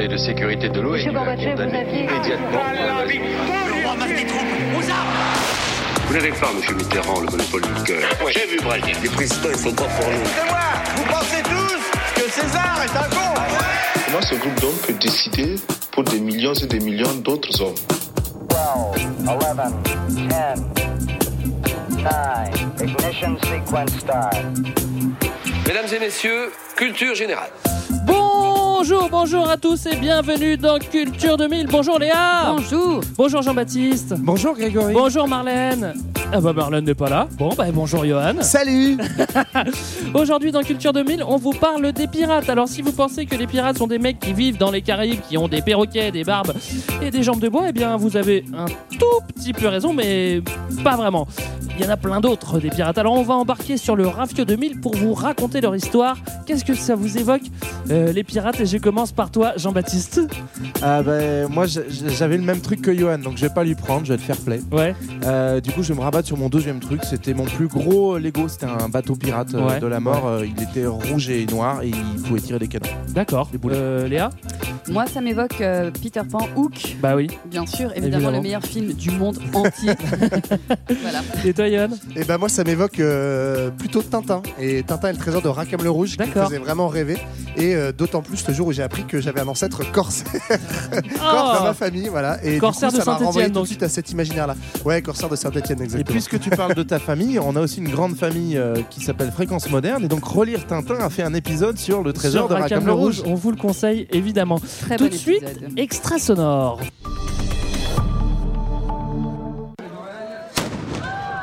Conseil de sécurité de l'ONU Monsieur a condamné immédiatement Vous n'avez pas, monsieur Mitterrand, le monopole du cœur. J'ai vu Brazil. Les présidents, ils sont pas pour nous. C'est moi Vous pensez tous que César est un con Comment ce groupe d'hommes peut décider pour des millions et des millions d'autres hommes 12, 11, 10, 9, ignition sequence start. Mesdames et messieurs, culture générale. Bonjour, bonjour à tous et bienvenue dans Culture 2000. Bonjour Léa. Bonjour. Bonjour Jean-Baptiste. Bonjour Grégory. Bonjour Marlène. Ah bah Marlène n'est pas là. Bon bah bonjour Johan. Salut Aujourd'hui dans Culture 2000, on vous parle des pirates. Alors si vous pensez que les pirates sont des mecs qui vivent dans les Caraïbes, qui ont des perroquets, des barbes et des jambes de bois, eh bien vous avez un tout petit peu raison, mais pas vraiment. Il y en a plein d'autres des pirates. Alors on va embarquer sur le Rafio 2000 pour vous raconter leur histoire. Qu'est-ce que ça vous évoque euh, les pirates? Et je commence par toi Jean-Baptiste. Ah bah, Moi j'avais le même truc que Johan, donc je vais pas lui prendre, je vais être fair play. Ouais. Euh, du coup, je vais me rabattre sur mon deuxième truc. C'était mon plus gros Lego. C'était un bateau pirate euh, Ouais. de la mort. Euh, il était rouge et noir et il pouvait tirer des canons. D'accord. Euh, Léa? Moi, ça m'évoque euh, Peter Pan, Hook, Bah oui. bien sûr, évidemment, Évidemment. le meilleur film du monde entier. voilà. Et toi Et ben moi ça m'évoque euh, plutôt Tintin et Tintin et le trésor de Rackham le Rouge qui me D'accord. faisait vraiment rêver et euh, d'autant plus le jour où j'ai appris que j'avais un ancêtre corsaire corse dans Oh ma famille voilà et du Corsaire coup, ça m'a Saint-Étienne, renvoyé tout donc. de suite à cet imaginaire là ouais corsaire de Saint-Étienne Et exactement puisque tu parles de ta famille, on a aussi une grande famille euh, qui s'appelle Fréquence Moderne. Et donc, Relire Tintin a fait un épisode sur le trésor Sur de Rackham le Rouge. On vous le conseille évidemment. Très Tout de suite, épisode. extra sonore.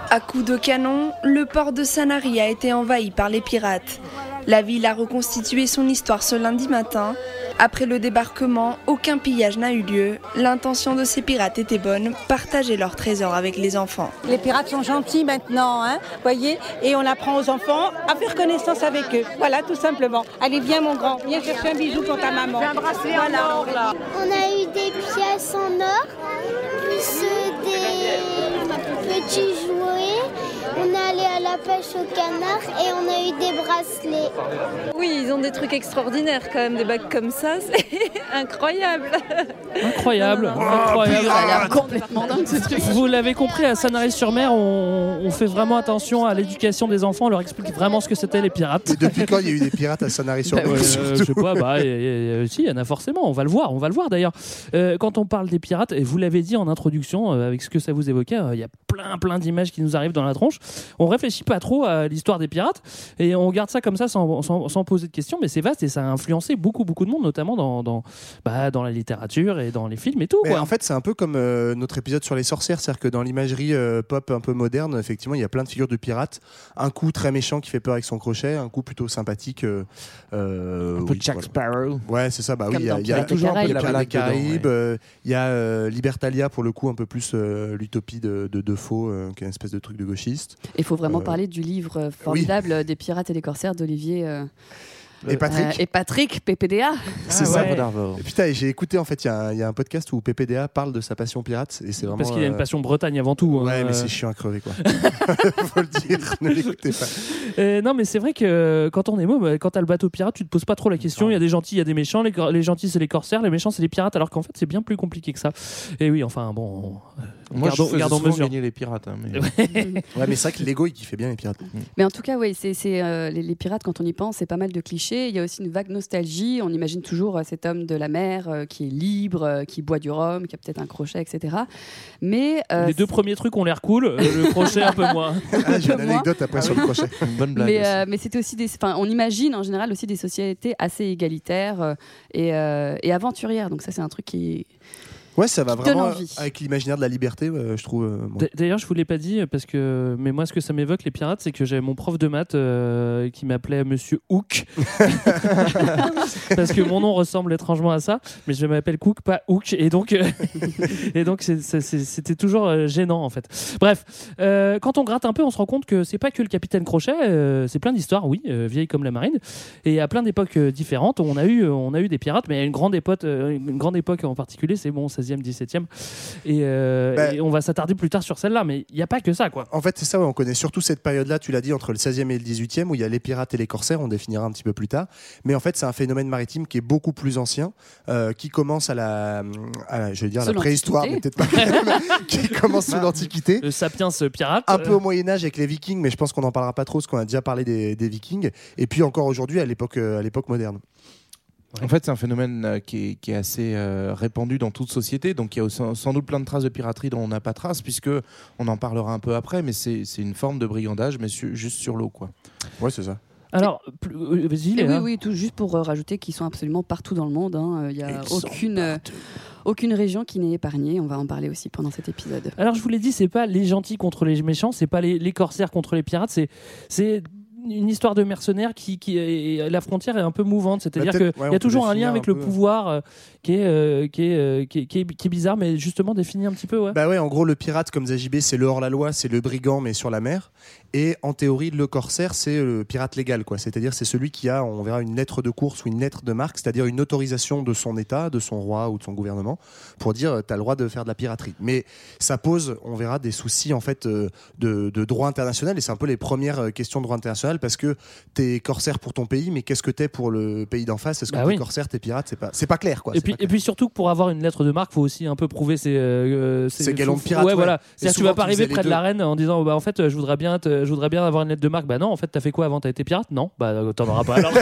À coups de canon, le port de Sanary a été envahi par les pirates. La ville a reconstitué son histoire ce lundi matin. Après le débarquement, aucun pillage n'a eu lieu. L'intention de ces pirates était bonne, partager leur trésor avec les enfants. Les pirates sont gentils maintenant, hein, voyez, et on apprend aux enfants à faire connaissance avec eux. Voilà, tout simplement. Allez, viens mon grand, viens chercher un bisou pour ta maman. Un bracelet en or, là. On a eu des pièces en or, plus des petits jouets. On est allé à la pêche au canard et on a eu des bracelets. Oui, ils ont des trucs extraordinaires quand même, des bacs comme ça, c'est incroyable. Incroyable, Non, non, non. incroyable. Ça a l'air complètement dingue ce truc. Vous l'avez compris, à Sanary-sur-Mer, on, on fait vraiment attention à l'éducation des enfants. On leur explique vraiment ce que c'était les pirates. Et depuis quand il y a eu des pirates à Sanary sur Bah, euh, je sais pas, bah, y- y- y- si, il y en a forcément, on va le voir, on va le voir d'ailleurs. Euh, quand on parle des pirates, et vous l'avez dit en introduction, euh, avec ce que ça vous évoquait, euh, il y a plein plein d'images qui nous arrivent dans la tronche. On réfléchit pas trop à l'histoire des pirates, et on garde ça comme ça sans, sans- sans poser de questions, mais c'est vaste et ça a influencé beaucoup beaucoup de monde, notamment dans, dans, bah, dans la littérature et dans les films et tout. Quoi. en fait, c'est un peu comme euh, notre épisode sur les sorcières, c'est-à-dire que dans l'imagerie euh, pop un peu moderne, effectivement, il y a plein de figures de pirates. Un coup très méchant qui fait peur avec son crochet, un coup plutôt sympathique. euh, euh, Un peu oui, Jack voilà. Sparrow. Ouais, c'est ça. Bah oui, il y il y a toujours un peu Pirates Caraïbes. ouais. euh, Il y a euh, Libertalia pour le coup, un peu plus euh, l'utopie de, de Defoe, euh, qui est une espèce de truc de gauchiste. Il faut vraiment Euh, parler du livre euh, formidable des pirates et des corsaires d'Olivier euh, Et Patrick. euh, et Patrick, PPDA. c'est Ah ça. ouais. d'Arvor. Et putain, j'ai écouté en fait, il y, a un- il y a un podcast où PPDA parle de sa passion pirate et c'est vraiment. Parce qu'il a une euh, passion Bretagne avant tout. hein. Ouais, mais Euh, c'est chiant à crever quoi. Faut le dire, ne l'écoutez pas. Euh, non, mais c'est vrai que euh, quand on est môme, euh, quand t'as le bateau pirate, tu te poses pas trop la question. Il y a des gentils, il y a des méchants. Les gentils, c'est les corsaires. Les méchants, c'est les pirates. Alors qu'en fait, c'est bien plus compliqué que ça. Et oui, enfin, bon. Moi, gardons, je faisais gardons souvent mesure. gagner les pirates. hein, mais- Ouais, mais c'est vrai que Lego il kiffait bien les pirates. Mais en tout cas, oui, c'est c'est, euh, les, les pirates, quand on y pense, c'est pas mal de clichés. Il y a aussi une vague nostalgie. On imagine toujours euh, cet homme de la mer euh, qui est libre, euh, qui boit du rhum, qui a peut-être un crochet, etc. Mais euh, Les deux premiers trucs ont l'air cool. euh, le crochet, un peu moins. Ah, J'ai une anecdote après sur le crochet. Une bonne blague. mais, euh, mais c'était aussi des. Enfin, on imagine en général aussi des sociétés assez égalitaires euh, et, euh, et aventurières. Donc ça, c'est un truc qui. Ouais, ça va vraiment avec l'imaginaire de la liberté, ouais, je trouve. euh, D'ailleurs, je vous l'ai pas dit parce que, mais moi, ce que ça m'évoque les pirates, c'est que j'avais mon prof de maths euh, qui m'appelait Monsieur Hook parce que mon nom ressemble étrangement à ça, mais je m'appelle Cook, pas Hook, et donc, euh, et donc, c'était toujours euh, gênant en fait. Bref, euh, quand on gratte un peu, on se rend compte que c'est pas que le capitaine Crochet, euh, c'est plein d'histoires, oui, euh, vieilles comme la marine, et à plein d'époques euh, différentes, on a eu, on a eu des pirates, mais à une grande époque, euh, une grande époque en particulier, c'est bon, ça se 16e, 17e. Et, euh, Bah- et on va s'attarder plus tard sur celle-là, mais il n'y a pas que ça, quoi. En fait, c'est ça, ouais, on connaît surtout cette période-là, tu l'as dit, entre le 16e et le 18e, où il y a les pirates et les corsaires, on définira un petit peu plus tard. Mais en fait, c'est un phénomène maritime qui est beaucoup plus ancien, euh, qui commence à la, à la- je vais dire, Sous la préhistoire, mais peut-être pas quand même, qui commence sous l'Antiquité. Le sapiens pirate. Un peu euh, au Moyen-Âge avec les Vikings, mais je pense qu'on n'en parlera pas trop, parce qu'on a déjà parlé des, des Vikings. Et puis encore aujourd'hui, à l'époque euh, En fait, c'est un phénomène euh, qui est, qui est assez euh, répandu dans toute société. Donc, il y a sans, sans doute plein de traces de piraterie dont on n'a pas trace, puisque on en parlera un peu après. Mais c'est c'est une forme de brigandage, mais su- juste sur l'eau, quoi. Ouais, c'est ça. Alors, plus- euh, vas-y, oui, oui, tout, juste pour euh, rajouter qu'ils sont absolument partout dans le monde. hein. Il n'y a aucune, aucune région qui n'est épargnée. On va en parler aussi pendant cet épisode. Alors je vous l'ai dit, c'est pas les gentils contre les méchants, c'est pas les, les corsaires contre les pirates, c'est c'est une histoire de mercenaires qui, qui et la frontière est un peu mouvante, c'est-à-dire Bah, qu'il ouais, y a toujours un lien avec un le pouvoir euh, qui, est, euh, qui, est, euh, qui, est, qui est- qui est bizarre, mais justement défini un petit peu. Ouais. Bah ouais, en gros, le pirate, comme Zajibé, c'est le hors-la-loi, c'est le brigand, mais sur la mer. Et en théorie, le corsaire, c'est le pirate légal, quoi. C'est-à-dire, c'est celui qui a, on verra, une lettre de course ou une lettre de marque, c'est-à-dire une autorisation de son État, de son roi ou de son gouvernement, pour dire, tu as le droit de faire de la piraterie. Mais ça pose, on verra, des soucis, en fait, euh, de, de droit international. Et c'est un peu les premières euh, questions de droit international, parce que t'es corsaire pour ton pays, mais qu'est-ce que t'es pour le pays d'en face? Est-ce que Bah t'es oui. corsaire, t'es pirate? C'est pas, pas clair, quoi. Et puis, et puis surtout pour avoir une lettre de marque, faut aussi un peu prouver ses, euh, Ses galons de pirate, Ouais, ouais. voilà. C'est-à-dire tu vas pas tu arriver près de la reine en disant bah en fait euh, je voudrais bien te- je voudrais bien avoir une lettre de marque. Bah non, en fait t'as fait quoi avant? T'as été pirate? Non, bah euh, t'en auras pas. Alors.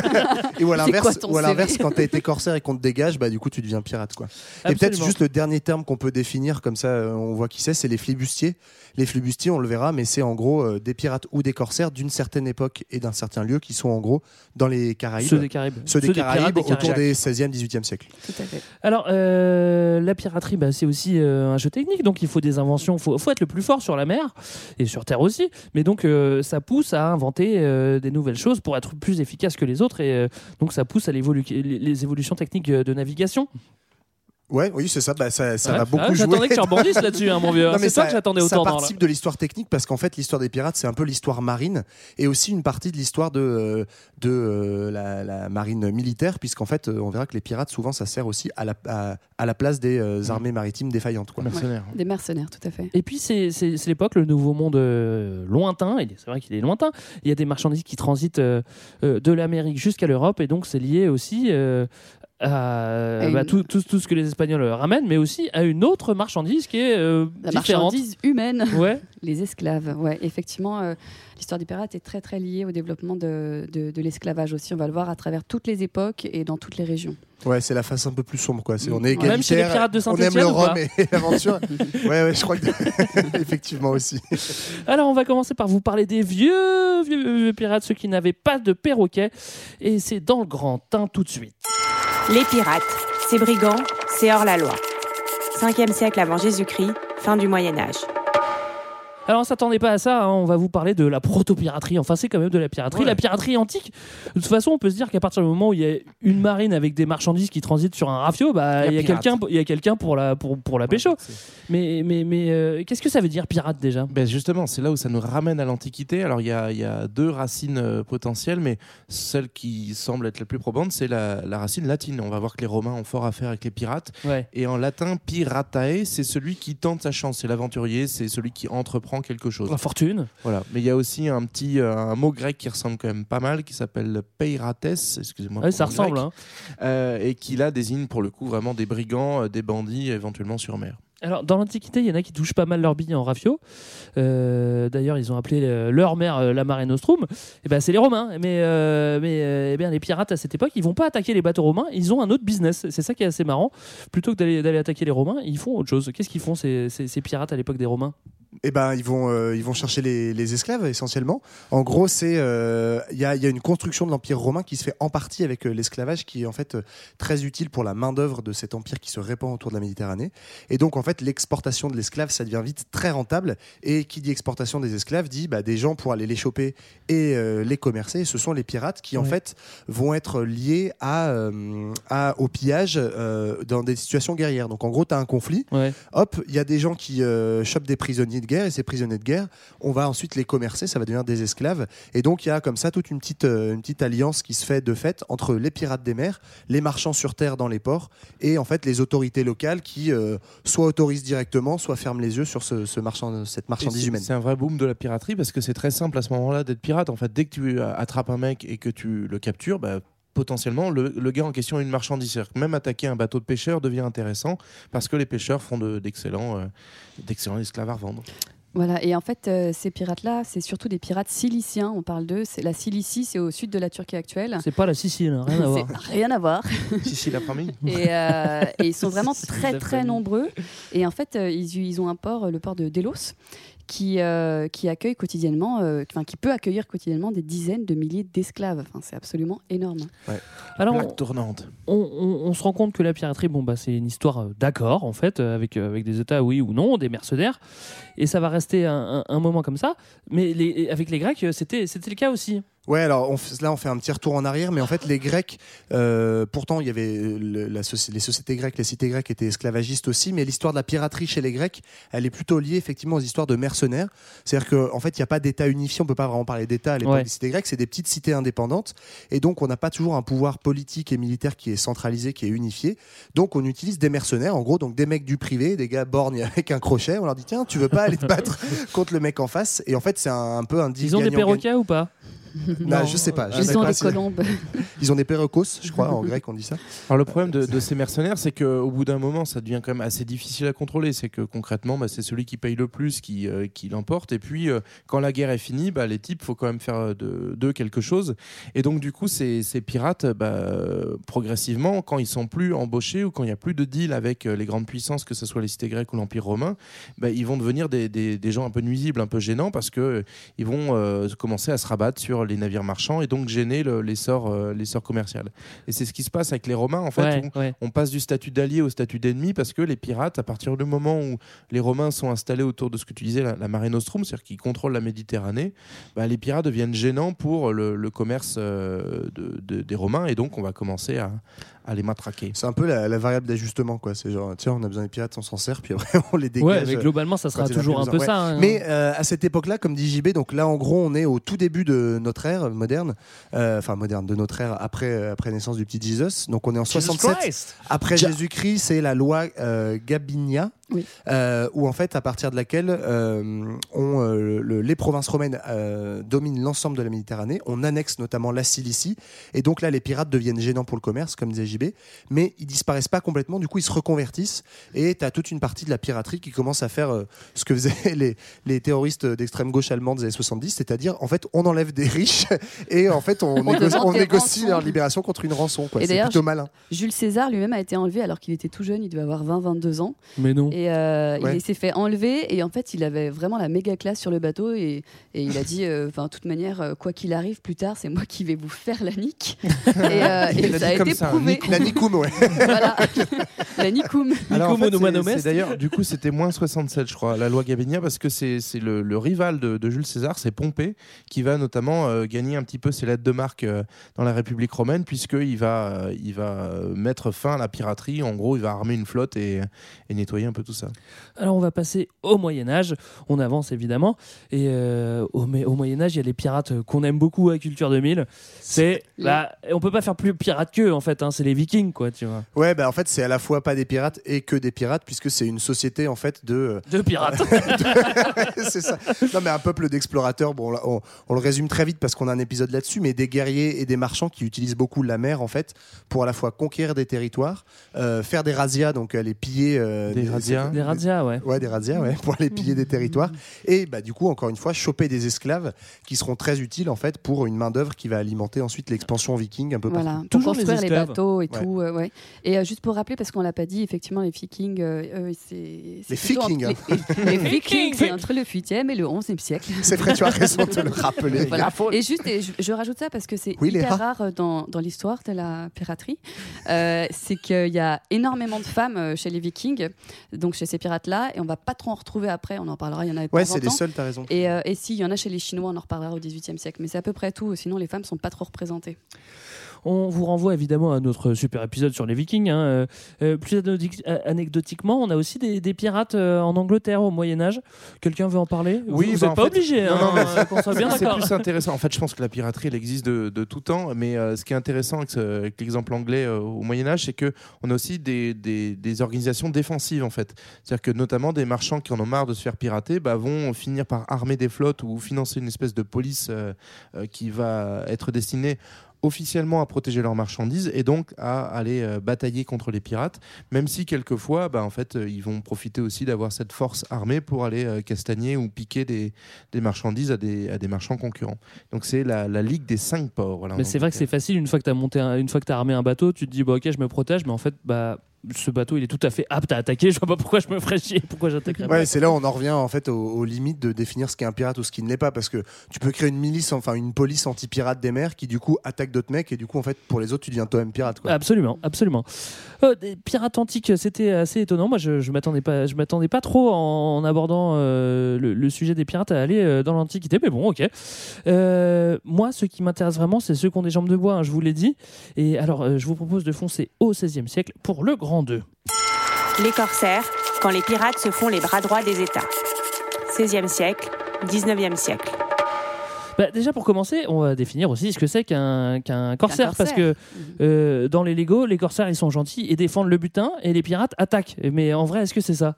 Et ou à l'inverse, ton ou à CV? l'inverse, quand t'as été corsaire et qu'on te dégage, bah du coup tu deviens pirate quoi. Et peut-être juste le dernier terme qu'on peut définir comme ça, euh, on voit qui c'est, c'est les flibustiers. Les flibustiers, on le verra, mais c'est en gros euh, des pirates ou des corsaires d'une certaine époque et d'un certain lieu qui sont en gros dans les Caraïbes. Ceux des Caraïbes. Ceux des Ceux des pirates Caraïbes des autour Caraïbes. des 16e, 18e siècles. Tout à fait. Alors, euh, la piraterie, bah, c'est aussi euh, un jeu technique, donc il faut des inventions, il faut, faut être le plus fort sur la mer et sur terre aussi. Mais donc, euh, ça pousse à inventer euh, des nouvelles choses pour être plus efficace que les autres, et euh, donc ça pousse à les, les évolutions techniques euh, de navigation. Ouais, oui, c'est ça. Bah, ça, ça Ouais. va beaucoup Ah, jouer. j'attendais que tu rebondisses là-dessus, hein, mon vieux. Mais C'est toi ça- que j'attendais Ça autant dans participe de l'histoire technique parce qu'en fait, l'histoire des pirates, c'est un peu l'histoire marine et aussi une partie de l'histoire de, euh, de euh, la, la marine militaire, puisqu'en fait, euh, on verra que les pirates, souvent, ça sert aussi à la, à, à la place des euh, armées maritimes défaillantes. Quoi. Des mercenaires, tout à fait. Et puis c'est l'époque, le nouveau monde euh, lointain, et c'est vrai qu'il est lointain, il y a des marchandises qui transitent euh, de l'Amérique jusqu'à l'Europe, et donc c'est lié aussi euh, à, À bah, une- tout, tout- tout ce que les Espagnols ramènent, mais aussi à une autre marchandise qui est euh, La différente. marchandise humaine, Ouais. les esclaves. Ouais, effectivement, euh, l'histoire des pirates est très très liée au développement de, de- de l'esclavage aussi. On va le voir à travers toutes les époques et dans toutes les régions. Ouais, c'est la face un peu plus sombre. Quoi. C'est, on est Même égalitaire, chez les pirates de on aime le rhum pas et l'aventure. ouais, ouais, je crois que effectivement aussi. Alors on va commencer par vous parler des vieux, vieux, vieux pirates, ceux qui n'avaient pas de perroquet, et c'est dans le grand teint tout de suite. Les pirates, ces brigands, c'est hors la loi. 5e siècle avant Jésus-Christ, fin du Moyen Âge. Alors on s'attendait pas à ça, hein, on va vous parler de la proto-piraterie, enfin c'est quand même de la piraterie, Ouais. la piraterie antique. De toute façon on peut se dire qu'à partir du moment où il y a une marine avec des marchandises qui transitent sur un rafio, bah, Il y a quelqu'un il y a quelqu'un pour la, pour, pour la pécho. Mais, mais, mais euh, qu'est-ce que ça veut dire pirate déjà? Ben justement, c'est là où ça nous ramène à l'Antiquité. Alors il y a, il y a deux racines euh, potentielles, mais celle qui semble être la plus probante, c'est la, la racine latine. On va voir que les Romains ont fort à faire avec les pirates. Ouais. Et en latin, piratae, c'est celui qui tente sa chance, c'est l'aventurier, c'est celui qui entreprend quelque chose. La fortune. Voilà. Mais il y a aussi un petit euh, un mot grec qui ressemble quand même pas mal, qui s'appelle peirates. Excusez-moi. Ouais, ça ressemble. grec. hein. Euh, et qui là désigne pour le coup vraiment des brigands, euh, des bandits, éventuellement sur mer. Alors, dans l'Antiquité, il y en a qui touchent pas mal leurs billes en rafio. Euh, D'ailleurs, ils ont appelé euh, leur mère euh, la Mare Nostrum. Et ben, c'est les Romains. Mais, mais eh bien, les pirates à cette époque, ils vont pas attaquer les bateaux romains. Ils ont un autre business. C'est ça qui est assez marrant. Plutôt que d'aller d'aller attaquer les Romains, ils font autre chose. Qu'est-ce qu'ils font ces, ces- ces pirates à l'époque des Romains? Eh ben, ils vont, euh, ils vont chercher les, les esclaves essentiellement. En gros, c'est euh, il y, a, y a une construction de l'empire romain qui se fait en partie avec euh, l'esclavage, qui est en fait très utile pour la main d'œuvre de cet empire qui se répand autour de la Méditerranée. Et donc, en fait, l'exportation de l'esclave, ça devient vite très rentable. Et qui dit exportation des esclaves dit bah, des gens pour aller les choper et les commercer. Et ce sont les pirates qui, en Ouais. fait, vont être liés à, à- au pillage dans des situations guerrières. Donc, en gros, tu as un conflit Ouais. hop, il y a des gens qui chopent des prisonniers, de guerre et ces prisonniers de guerre, on va ensuite les commercer, ça va devenir des esclaves. Et donc il y a comme ça toute une petite, euh, une petite alliance qui se fait de fait entre les pirates des mers, les marchands sur terre dans les ports et en fait les autorités locales qui euh, soit autorisent directement, soit ferment les yeux sur ce, ce marchand, cette Et marchandise humaine. C'est un vrai boom de la piraterie parce que c'est très simple à ce moment-là d'être pirate. En fait, dès que tu euh, attrapes un mec et que tu le captures, bah, potentiellement le, le gars en question a une marchandise. C'est-à-dire que même attaquer un bateau de pêcheurs devient intéressant parce que les pêcheurs font de- euh, d'excellents esclaves à revendre. Voilà, et en fait, euh, ces pirates-là, c'est surtout des pirates ciliciens, on parle d'eux. C'est- La Cilicie, c'est au sud de la Turquie actuelle. C'est pas la Sicile, hein, rien à voir. C'est rien à voir. Sicile après-midi. Et, euh, et ils sont vraiment très très nombreux. Et en fait, euh, ils, ils ont un port, le port de Delos, qui, euh, qui accueille quotidiennement, euh, enfin qui peut accueillir quotidiennement des dizaines de milliers d'esclaves. Enfin, c'est absolument énorme. Alors, Plaque tournante. on, on- on se rend compte que la piraterie, bon, bah, c'est une histoire euh, d'accord, en fait, euh, avec, avec des États, oui ou non, des mercenaires. Et ça va rester un, un- un moment comme ça. Mais les, avec les Grecs, c'était c'était le cas aussi. Ouais, alors on là on fait un petit retour en arrière, mais en fait les Grecs, euh, pourtant il y avait le- la soci- les sociétés grecques, les cités grecques étaient esclavagistes aussi, mais l'histoire de la piraterie chez les Grecs, elle est plutôt liée effectivement aux histoires de mercenaires. C'est-à-dire qu'en en fait il n'y a pas d'État unifié, on peut pas vraiment parler d'État à l'époque Ouais. des cités grecques, c'est des petites cités indépendantes, et donc on n'a pas toujours un pouvoir politique et militaire qui est centralisé, qui est unifié. Donc on utilise des mercenaires, en gros donc des mecs du privé, des gars borgnes avec un crochet, on leur dit tiens tu veux pas aller te battre contre le mec en face, et en fait c'est un, un peu un Ils ont des perroquets ou pas? Non, je sais pas. je sais Ils ont pas des si- colombes. Ils ont des perrocos, je crois, en grec on dit ça. Alors le problème de, de ces mercenaires, c'est qu'au bout d'un moment, ça devient quand même assez difficile à contrôler. C'est que concrètement, bah, c'est celui qui paye le plus qui, euh, qui l'emporte. Et puis, euh, quand la guerre est finie, bah, les types, faut quand même faire de- d'eux quelque chose. Et donc, du coup, ces, ces pirates, bah, euh, progressivement, quand ils sont plus embauchés ou quand il n'y a plus de deal avec euh, les grandes puissances, que ce soit les cités grecques ou l'Empire romain, bah, ils vont devenir des, des- des gens un peu nuisibles, un peu gênants, parce que euh, ils vont euh, commencer à se rabattre sur les navires marchands et donc gêner le- l'essor euh, l'essor commercial. Et c'est ce qui se passe avec les Romains, en fait. Ouais, où ouais. on passe du statut d'allié au statut d'ennemi parce que les pirates, à partir du moment où les Romains sont installés autour de ce que tu disais, la, la Mare Nostrum, c'est-à-dire qu'ils contrôlent la Méditerranée, bah, les pirates deviennent gênants pour le, le commerce euh, de- de- des Romains et donc on va commencer à, à les matraquer. C'est un peu la, la variable d'ajustement, quoi. C'est genre, tiens, on a besoin des pirates, on s'en sert, puis après on les dégage. Ouais, mais globalement, ça sera toujours un peu ça. hein. Mais euh, à cette époque-là, comme dit JB, donc là en gros on est au tout début de notre ère moderne, euh, enfin moderne, de notre ère après, euh, après naissance du petit Jesus. Donc on est en 67 Christ. après Jésus-Christ, c'est la loi euh, Gabinia. Oui. euh, où en fait, à partir de laquelle euh, on, euh, le- les provinces romaines euh, dominent l'ensemble de la Méditerranée, on annexe notamment la Cilicie, et donc là, les pirates deviennent gênants pour le commerce, comme disait JB, mais ils disparaissent pas complètement, du coup, ils se reconvertissent, et tu as toute une partie de la piraterie qui commence à faire euh, ce que faisaient les, les terroristes d'extrême gauche allemande des années 70, c'est-à-dire, en fait, on enlève des riches, et en fait, on, On négocie, on négocie leur libération contre une rançon. quoi. Et C'est d'ailleurs, plutôt malin. Jules César lui-même a été enlevé alors qu'il était tout jeune, il devait avoir 20-22 ans. Mais non. Et euh, Ouais. il s'est fait enlever et en fait il avait vraiment la méga classe sur le bateau et, et il a dit, euh, enfin de toute manière, euh, quoi qu'il arrive plus tard, c'est moi qui vais vous faire la nique. et euh, et l'a ça a été ça, prouvé. La Nikoum, ouais. voilà. la Nikoum. Alors, en fait, d'ailleurs, du coup, c'était moins 67, je crois, la loi Gabinia, parce que c'est c'est le, le rival de, de Jules César, c'est Pompée, qui va notamment euh, gagner un petit peu ses lettres de marque euh, dans la République romaine, puisqu'il va, euh, il va euh, mettre fin à la piraterie. En gros, il va armer une flotte et, et nettoyer un peu tout ça. Alors on va passer au Moyen Âge. On avance évidemment. Et euh, au, Moyen Âge, il y a les pirates euh, qu'on aime beaucoup à Culture 2000. C'est, bah, on peut pas faire plus pirates qu'eux en fait. hein. C'est les Vikings quoi, tu vois. Ouais, bah en fait, c'est à la fois pas des pirates et que des pirates, puisque c'est une société en fait de. Deux pirates. c'est ça. Non, mais un peuple d'explorateurs. Bon, on, on le résume très vite parce qu'on a un épisode là-dessus, mais des guerriers et des marchands qui utilisent beaucoup la mer en fait pour à la fois conquérir des territoires, euh, faire des razzias, donc aller piller. euh, Des razzias. des razzias, ouais. Ouais, des razzias, ouais, pour aller piller des territoires. Et bah, du coup, encore une fois, choper des esclaves qui seront très utiles en fait pour une main-d'œuvre qui va alimenter ensuite l'expansion viking un peu Voilà, partout. pour les construire les, bateaux et Ouais. tout. euh, ouais. Et euh, juste pour rappeler, parce qu'on l'a pas dit, effectivement, les Vikings, euh, c'est. Les plutôt entre- Vikings, hein. Les, les Vikings, c'est entre le 8e et le 11e siècle. C'est vrai, tu as raison de le rappeler. Voilà. Et juste, et je, je rajoute ça parce que c'est Oui, hyper rare dans, dans l'histoire de la piraterie. Euh, c'est qu'il y a énormément de femmes chez les Vikings, donc chez ces pirates-là, et on va pas trop en retrouver après. On en parlera. Il y en a Ouais, c'est les seuls, t'as raison. Et, euh, et si, il y en a chez les Chinois, on en reparlera au XVIIIe siècle. Mais c'est à peu près tout. Sinon, les femmes sont pas trop représentées. On vous renvoie évidemment à notre super épisode sur les Vikings. hein. Euh, euh, plus euh, anecdotiquement, on a aussi des, des pirates en Angleterre au Moyen Âge. Quelqu'un veut en parler? Oui, vous bah, n'êtes en pas fait- obligé. Non, hein, non, mais qu'on soit bien c'est plus intéressant. En fait, je pense que la piraterie, elle existe de, de tout temps. Mais euh, ce qui est intéressant avec, l'exemple anglais euh, au Moyen Âge, c'est que on a aussi des, des- des organisations défensives en fait. C'est-à-dire que notamment des marchands qui en ont marre de se faire pirater, bah, vont finir par armer des flottes ou financer une espèce de police euh, qui va être destinée officiellement à protéger leurs marchandises et donc à aller euh, batailler contre les pirates, même si quelquefois, bah, en fait, euh, ils vont profiter aussi d'avoir cette force armée pour aller euh, castagner ou piquer des, des marchandises à des, à des marchands concurrents. Donc c'est la, la Ligue des cinq ports. Voilà, Mais c'est vrai que c'est facile une fois que tu as monté un- une fois que tu armé un bateau, tu te dis bah, OK, je me protège mais en fait bah ce bateau il est tout à fait apte à attaquer, je vois pas pourquoi je me ferais chier, pourquoi j'attaquerais pas. Ouais, c'est là où on en revient en fait aux, aux limites de définir ce qu'est un pirate ou ce qui ne l'est pas, parce que tu peux créer une milice, enfin une police anti-pirate des mers qui du coup attaque d'autres mecs et du coup en fait pour les autres tu deviens toi-même pirate. Quoi. Absolument, absolument. Euh, des pirates antiques, c'était assez étonnant. Moi, je, je m'attendais pas, je m'attendais pas trop en, en abordant euh, le, le sujet des pirates à aller euh, dans l'Antiquité, mais bon, ok. Euh, moi, ce qui m'intéresse vraiment, c'est ceux qui ont des jambes de bois. hein, je vous l'ai dit. Et alors, je vous propose de foncer au XVIe siècle pour le Grand 2. Les corsaires, quand les pirates se font les bras droits des États. 16e siècle, 19e siècle. Bah, déjà pour commencer, on va définir aussi ce que c'est qu'un qu'un corsaire, corsaire. parce que euh, dans les Lego, les corsaires ils sont gentils et défendent le butin et les pirates attaquent. Mais en vrai, est-ce que c'est ça?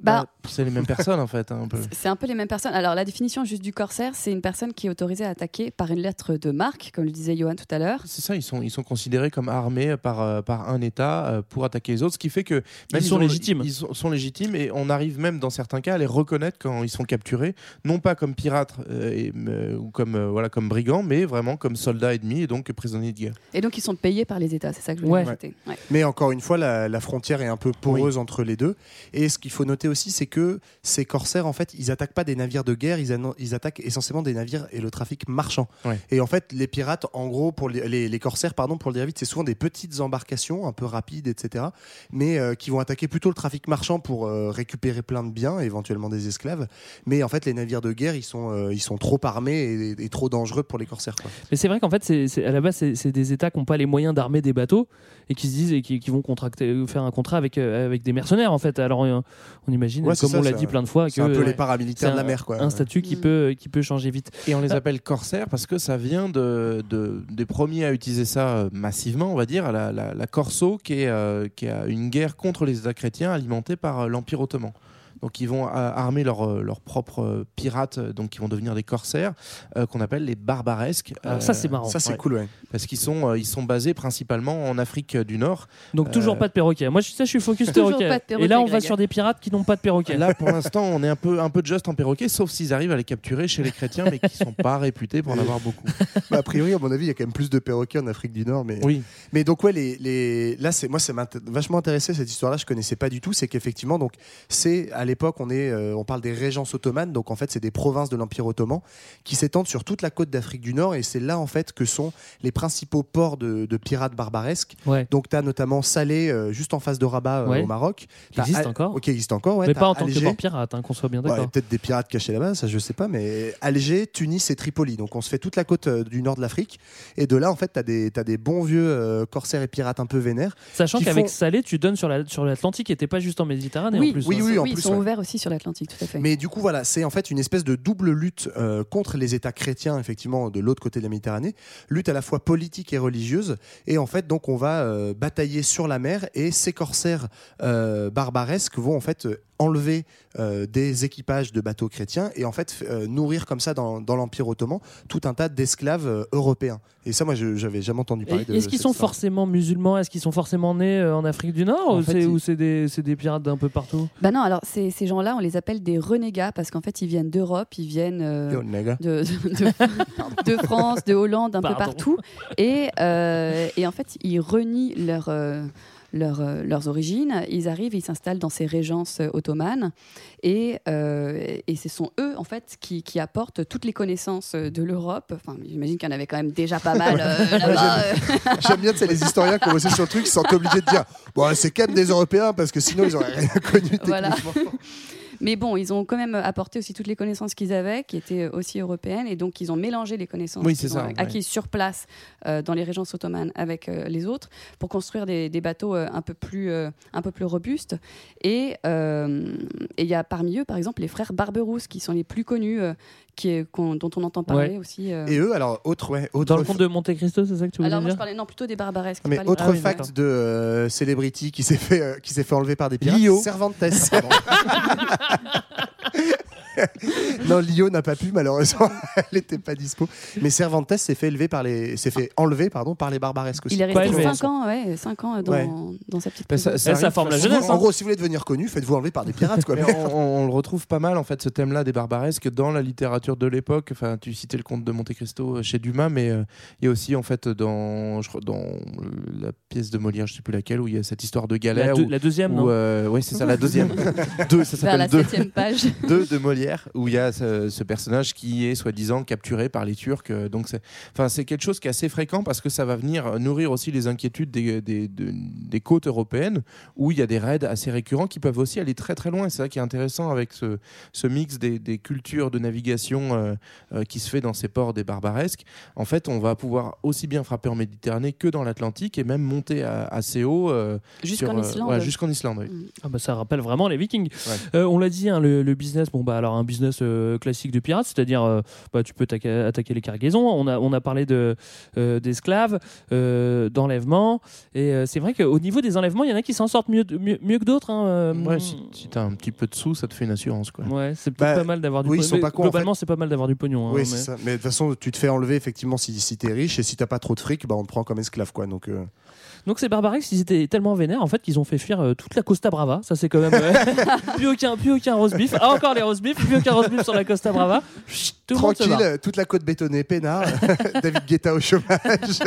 Bah, c'est les mêmes personnes en fait. hein, un peu. C'est un peu les mêmes personnes. Alors, la définition juste du corsaire, c'est une personne qui est autorisée à attaquer par une lettre de marque, comme le disait Johan tout à l'heure. C'est ça, ils sont, ils sont considérés comme armés par, euh, par un État euh, pour attaquer les autres, ce qui fait que Ils sont ont- légitimes. Ils sont, sont légitimes et on arrive même dans certains cas à les reconnaître quand ils sont capturés, non pas comme pirates euh, et, euh, ou comme, euh, voilà, comme brigands, mais vraiment comme soldats ennemis et donc prisonniers de guerre. Et donc, ils sont payés par les États, c'est ça que je voulais Ouais. Ouais. Mais encore une fois, la, la frontière est un peu poreuse entre les deux. Et ce qu'il faut noter aussi, c'est que ces corsaires, en fait, ils attaquent pas des navires de guerre, ils, attaquent essentiellement des navires et le trafic marchand. Ouais. Et en fait, les pirates, en gros, pour les, les- les corsaires, pardon, pour le dire vite, c'est souvent des petites embarcations, un peu rapides, etc., mais euh, qui vont attaquer plutôt le trafic marchand pour euh, récupérer plein de biens, éventuellement des esclaves. Mais en fait, les navires de guerre, ils sont, euh, ils sont trop armés et, et trop dangereux pour les corsaires. quoi. Mais c'est vrai qu'en fait, c'est, à la base, c'est, des États qui n'ont pas les moyens d'armer des bateaux et qui se disent et qui, qui vont contracter, faire un contrat avec, avec des mercenaires en fait. Alors on imagine, Ouais, comme ça, on l'a dit un- plein de fois, que c'est un peu les paramilitaires de la un- mer, quoi. Un statut qui Mm. peut, qui peut changer vite. Et on les Ah. appelle corsaires parce que ça vient de, de- des premiers à utiliser ça euh, massivement, on va dire, la, la, la Corso, qui est, euh, qui a une guerre contre les États chrétiens alimentée par euh, l'Empire ottoman. Donc ils vont euh, armer leurs euh, leurs propres euh, pirates, euh, donc ils vont devenir des corsaires, euh, qu'on appelle les barbaresques. Alors ça, c'est marrant. Ça, c'est cool, ouais. Parce qu'ils sont, euh, ils sont basés principalement en Afrique du Nord. Donc toujours Euh, pas de perroquet. Moi je suis ça, je suis focus perroquet. et là on va sur des pirates qui n'ont pas de perroquet. Là, pour l'instant, on est un peu, un peu just en perroquet, sauf s'ils arrivent à les capturer chez les chrétiens, mais qui sont pas réputés pour en avoir beaucoup. Bah, a priori, à mon avis, il y a quand même plus de perroquets en Afrique du Nord. Mais, Oui. mais donc, ouais, les, les... là, c'est moi, ça m'a vachement intéressé cette histoire-là. Je connaissais pas du tout. C'est qu'effectivement, donc, c'est à l'époque, on est, euh, on parle des régences ottomanes. Donc, en fait, c'est des provinces de l'Empire ottoman qui s'étendent sur toute la côte d'Afrique du Nord. Et c'est là, en fait, que sont les principaux ports de, de pirates barbaresques. Ouais. Donc, tu as notamment Salé, euh, juste en face de Rabat, euh, Ouais. au Maroc. Qui existe Al- encore. Ok, existe encore, ouais. mais pas en tant que port pirate, hein, qu'on soit bien Ouais, d'accord. peut-être des pirates cachés là-bas, ça je sais pas, mais Alger, Tunis et Tripoli. Donc on se fait toute la côte euh, du nord de l'Afrique. Et de là, en fait, tu as des, t'as des bons vieux euh, corsaires et pirates un peu vénères. Sachant qu'avec font- Salé, tu donnes sur la sur l'Atlantique et t'es pas juste en Méditerranée oui, en plus. oui, hein. oui, en plus, sont ouais. ouverts aussi sur l'Atlantique, tout à fait. Mais du coup, voilà, c'est en fait une espèce de double lutte euh, contre les États chrétiens, effectivement, de l'autre côté de la Méditerranée. Lutte à la fois politique et religieuse. Et en fait, donc, on va euh, batailler sur la mer et ces corsaires euh, barbaresques vont en fait enlever euh, des équipages de bateaux chrétiens et en fait euh, nourrir comme ça dans, dans l'Empire ottoman tout un tas d'esclaves euh, européens. Et ça, moi, je j'avais jamais entendu parler de Et Est-ce qu'ils sont histoire. forcément musulmans? Est-ce qu'ils sont forcément nés euh, en Afrique du Nord? En ou fait, c'est ils- ou c'est des, pirates d'un peu partout? Bah non, alors ces, ces gens-là, on les appelle des renégats parce qu'en fait, ils viennent d'Europe, ils viennent euh, de, de, de France, de Hollande, un peu partout. Et, euh, et en fait, ils renient leur, euh, leur, euh, leurs origines. Ils arrivent, ils s'installent dans ces régences euh, ottomanes. Et, euh, et ce sont eux, en fait, qui, qui apportent toutes les connaissances de l'Europe. Enfin, j'imagine qu'il y en avait quand même déjà pas mal euh, là-bas. J'aime bien, c'est les historiens qui ont bossé sur le truc, qui sont obligés de dire bon, c'est quand même des Européens parce que sinon ils auraient rien connu Voilà. Mais bon, ils ont quand même apporté aussi toutes les connaissances qu'ils avaient, qui étaient aussi européennes, et donc ils ont mélangé les connaissances Oui, qu'ils c'est ont ça, acquises ouais. sur place euh, dans les régences ottomanes avec euh, les autres pour construire des, des bateaux euh, un peu plus un peu plus robustes. Et il y a parmi eux, par exemple, les frères Barberousse qui sont les plus connus, qui est- qu'on- dont on entend parler Ouais. aussi. euh. Et eux, alors, autre, ouais, autre Dans le conte de Monte Cristo, c'est ça que tu voulais Alors moi, je dire parlais non plutôt des barbaresques. Mais autre barbaresques. fact de euh, celebrity qui s'est fait euh, qui s'est fait enlever par des pirates. Lio. Cervantes. pardon. non, Lio n'a pas pu malheureusement, elle n'était pas dispo. Mais Cervantes s'est fait élever par les s'est fait enlever pardon par les barbaresques aussi. Il est resté élevé. 5 ans, ouais, 5 ans dans, Ouais. dans sa petite Bah, ça- forme la jeunesse. en hein. gros, si vous voulez devenir connu, faites-vous enlever par des pirates quoi. Mais on, le retrouve pas mal en fait ce thème-là des barbaresques dans la littérature de l'époque. Enfin, tu citais le conte de Monte Cristo euh, chez Dumas, mais euh, il y a aussi en fait dans, je crois, dans la pièce de Molière, je sais plus laquelle, où il y a cette histoire de la, galère. deux- où- la deuxième, où, non? euh, ouais, c'est ça, la deuxième. Deux, ça Vers la s'appelle deux. septième page. 2 de Molière où il y a ce, ce personnage qui est soi-disant capturé par les Turcs. Euh, Donc c'est, enfin c'est quelque chose qui est assez fréquent parce que ça va venir nourrir aussi les inquiétudes des, des, de- des côtes européennes où il y a des raids assez récurrents qui peuvent aussi aller très très loin. C'est ça qui est intéressant avec ce, ce mix des, des cultures de navigation euh, euh, qui se fait dans ces ports des barbaresques. En fait, on va pouvoir aussi bien frapper en Méditerranée que dans l'Atlantique et même monter à- assez haut. euh, Jusqu'en Islande. ouais, jusqu'en Islande. oui. Ah bah ça rappelle vraiment les Vikings. Ouais. Euh, on l'a dit, hein, le, le business, bon bah alors un business euh, classique de pirate, c'est-à-dire euh, bah, tu peux attaquer, attaquer les cargaisons. On a, on a parlé de euh, d'esclaves, euh, d'enlèvements, et euh, c'est vrai qu'au niveau des enlèvements, il y en a qui s'en sortent mieux, mieux, mieux que d'autres. hein, Ouais, si, si t'as un petit peu de sous, ça te fait une assurance. Quoi. Ouais, c'est peut-être Bah, pas mal d'avoir du oui, pognon. en Globalement, c'est pas mal d'avoir du pognon. hein, Oui, mais- c'est ça. Mais de toute façon, tu te fais enlever effectivement si, si t'es riche et si t'as pas trop de fric, bah on te prend comme esclave quoi. Donc euh, Donc ces barbarex, ils étaient tellement vénères en fait qu'ils ont fait fuir euh, toute la Costa Brava. Ça c'est quand même euh, plus aucun plus aucun roast beef. Ah encore les roast beef, plus aucun roast beef sur la Costa Brava. Chut, tout le monde se tranquille, toute la côte bétonnée, peinard, David Guetta au chômage.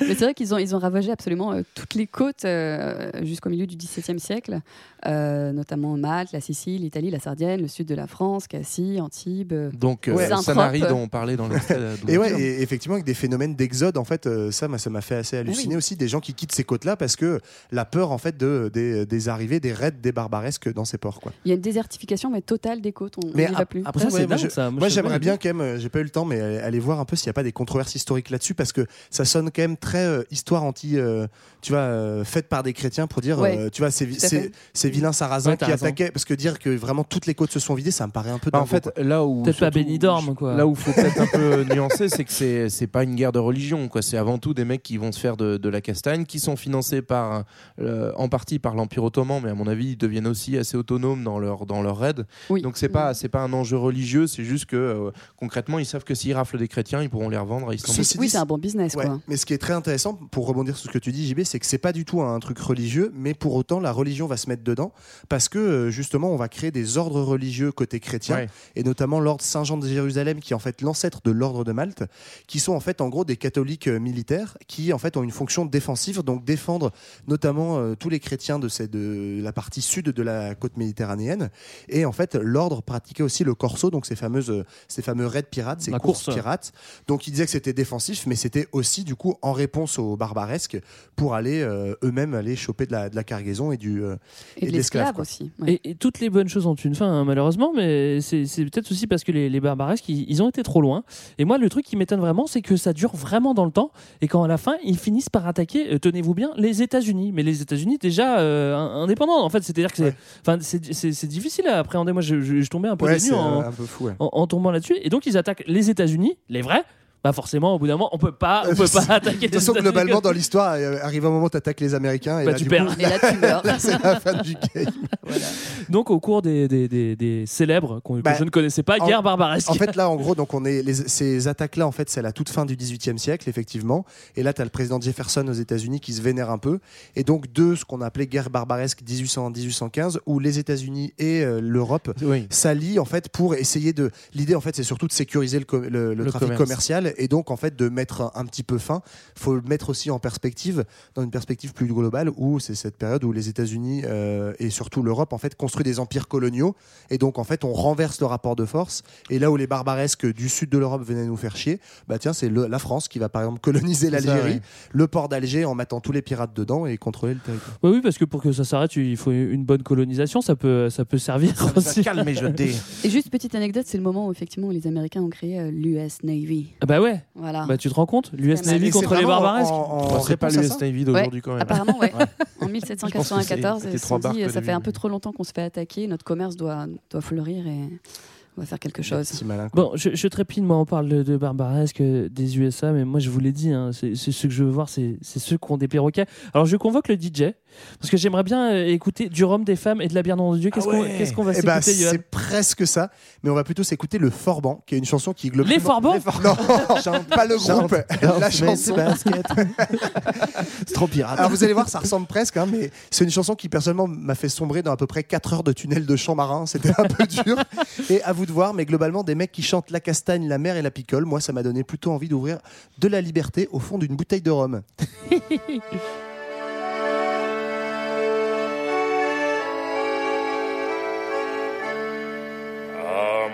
Mais c'est vrai qu'ils ont, ils ont ravagé absolument euh, toutes les côtes euh, jusqu'au milieu du XVIIe siècle, euh, notamment Malte, la Sicile, l'Italie, la Sardaigne, le sud de la France, Cassis, Antibes. Donc, euh, Ouais. Sanary dont on parlait dans euh, Et ouais, et effectivement, avec des phénomènes d'exode, en fait, euh, ça, ça m'a fait assez halluciner oui. aussi, des gens qui quittent ces côtes-là parce que la peur, en fait, de, des, des arrivées, des raids, des barbaresques dans ces ports, quoi. Il y a une désertification mais totale des côtes, on Mais n'y va plus. après, Ça, ouais, c'est moi, dingue, je- ça. Moi, j'aimerais bien quand même, j'ai pas eu le temps, mais aller aller voir un peu s'il n'y a pas des controverses historiques là-dessus, parce que ça sonne quand même très euh, histoire anti, euh, tu vois, euh, faite par des chrétiens pour dire, Ouais, euh, tu vois, ces, ces, ces vilains sarrasins Ouais, qui raison. attaquaient, parce que dire que vraiment toutes les côtes se sont vidées, ça me paraît un peu Bah, en fait, quoi. là où Peut-être pas Benidorm, quoi. Là où faut peut-être un peu nuancer, c'est que c'est c'est pas une guerre de religion, quoi. C'est avant tout des mecs qui vont se faire de, de la qui sont financés par, euh, en partie par l'Empire ottoman, mais à mon avis, ils deviennent aussi assez autonomes dans leur dans leur raid. Oui. Donc c'est pas c'est pas un enjeu religieux, c'est juste que euh, concrètement, ils savent que s'ils raflent des chrétiens, ils pourront les revendre à Istanbul. Ceci Oui, c'est un bon business, Ouais, quoi. mais ce qui est très intéressant, pour rebondir sur ce que tu dis, JB, c'est que c'est pas du tout un truc religieux, mais pour autant, la religion va se mettre dedans, parce que euh, justement, on va créer des ordres religieux côté chrétien, Ouais. et notamment l'ordre Saint-Jean de Jérusalem, qui est en fait l'ancêtre de l'ordre de Malte, qui sont en fait en gros des catholiques euh, militaires, qui en fait ont une fonction défensive, donc défendre notamment euh, tous les chrétiens de, ces- de la partie sud de la côte méditerranéenne. Et en fait, l'ordre pratiquait aussi le corso, donc ces fameuses, ces fameux raids pirates, ces La courses course. pirates. Donc il disait que c'était défensif, mais c'était aussi du coup en réponse aux barbaresques pour aller euh, eux-mêmes aller choper de la, de la cargaison et du euh, Et de l'esclave, l'esclave quoi. aussi. ouais. Et, et toutes les bonnes choses ont une fin, hein, malheureusement, mais c'est c'est peut-être aussi parce que les, les barbaresques, ils, ils ont été trop loin. Et moi, le truc qui m'étonne vraiment, c'est que ça dure vraiment dans le temps, et quand à la fin, ils finissent par attaquer, euh, tenez-vous bien, les États-Unis. Mais les États-Unis, déjà euh, in- indépendants, en fait, c'est-à-dire que c'est Ouais. difficile à appréhender. Moi, je, je- je tombais un peu Ouais, en, euh, un peu fou. ouais. en, en tombant là-dessus. Et donc, ils attaquent les États-Unis, les vrais. Bah forcément, au bout d'un moment, on peut pas, on peut pas attaquer De toute façon, globalement, dans l'histoire, euh, arrive un moment, tu attaques les Américains et Bah, là, tu perds. coup, Et là, tu meurs. c'est la fin du game. Donc, au cours des, des, des, des célèbres que Bah, je ne connaissais pas, en- guerre barbaresque. En fait, là, en gros, donc on est les- ces attaques-là, en fait, c'est à la toute fin du XVIIIe siècle, effectivement. Et là, tu as le président Jefferson aux États-Unis qui se vénère un peu. Et donc, de ce qu'on appelait guerre barbaresque 1800-1815, où les États-Unis et euh, l'Europe Oui. s'allient en fait pour essayer de. L'idée, en fait, c'est surtout de sécuriser le, le- le Le trafic commerce. commercial et donc en fait de mettre un, un petit peu fin. faut le mettre aussi en perspective, dans une perspective plus globale où c'est cette période où les États-Unis euh, et surtout l'Europe en fait construit des empires coloniaux et donc en fait on renverse le rapport de force et là où les barbaresques du sud de l'Europe venaient nous faire chier, bah tiens c'est la France qui va par exemple coloniser ça, l'Algérie, ouais. le port d'Alger en mettant tous les pirates dedans et contrôler le territoire. Ouais, oui, parce que pour que ça s'arrête, il faut une bonne colonisation. Ça peut, ça peut servir aussi. Et juste petite anecdote, c'est le moment où effectivement les Américains ont créé euh, l'US Navy. Ah bah ouais. Voilà. Bah tu te rends compte L'US Navy contre les barbaresques Bon, c'est pas l'US Navy d'aujourd'hui quand même. Apparemment, ouais. En Je 1794, pense que c'est- ils se c'était sont trois barques dit, ça fait un peu trop longtemps qu'on se fait attaquer, notre commerce doit, doit fleurir et on va faire quelque chose. Bon, je, je trépigne, moi on parle de, de barbaresque des USA, mais moi je vous l'ai dit, hein, c'est ceux que je veux voir, c'est ceux qui ont des perroquets. Alors je convoque le DJ, parce que j'aimerais bien euh, écouter du rhum, des femmes et de la bière dans Dieu. Qu'est-ce qu'on qu'est-ce qu'on va Eh ben, s'écouter, C'est presque ça, mais on va plutôt s'écouter le Forban, qui est une chanson qui globalement. Les Forbans? Non, pas le groupe, la chanson. c'est trop pirate. Alors vous allez voir, ça ressemble presque, hein, mais c'est une chanson qui personnellement m'a fait sombrer dans à peu près 4 heures de tunnel de champ marin. C'était un peu dur. Et à vous de voir, mais globalement, des mecs qui chantent la castagne, la mer et la picole, moi ça m'a donné plutôt envie d'ouvrir de la liberté au fond d'une bouteille de rhum. À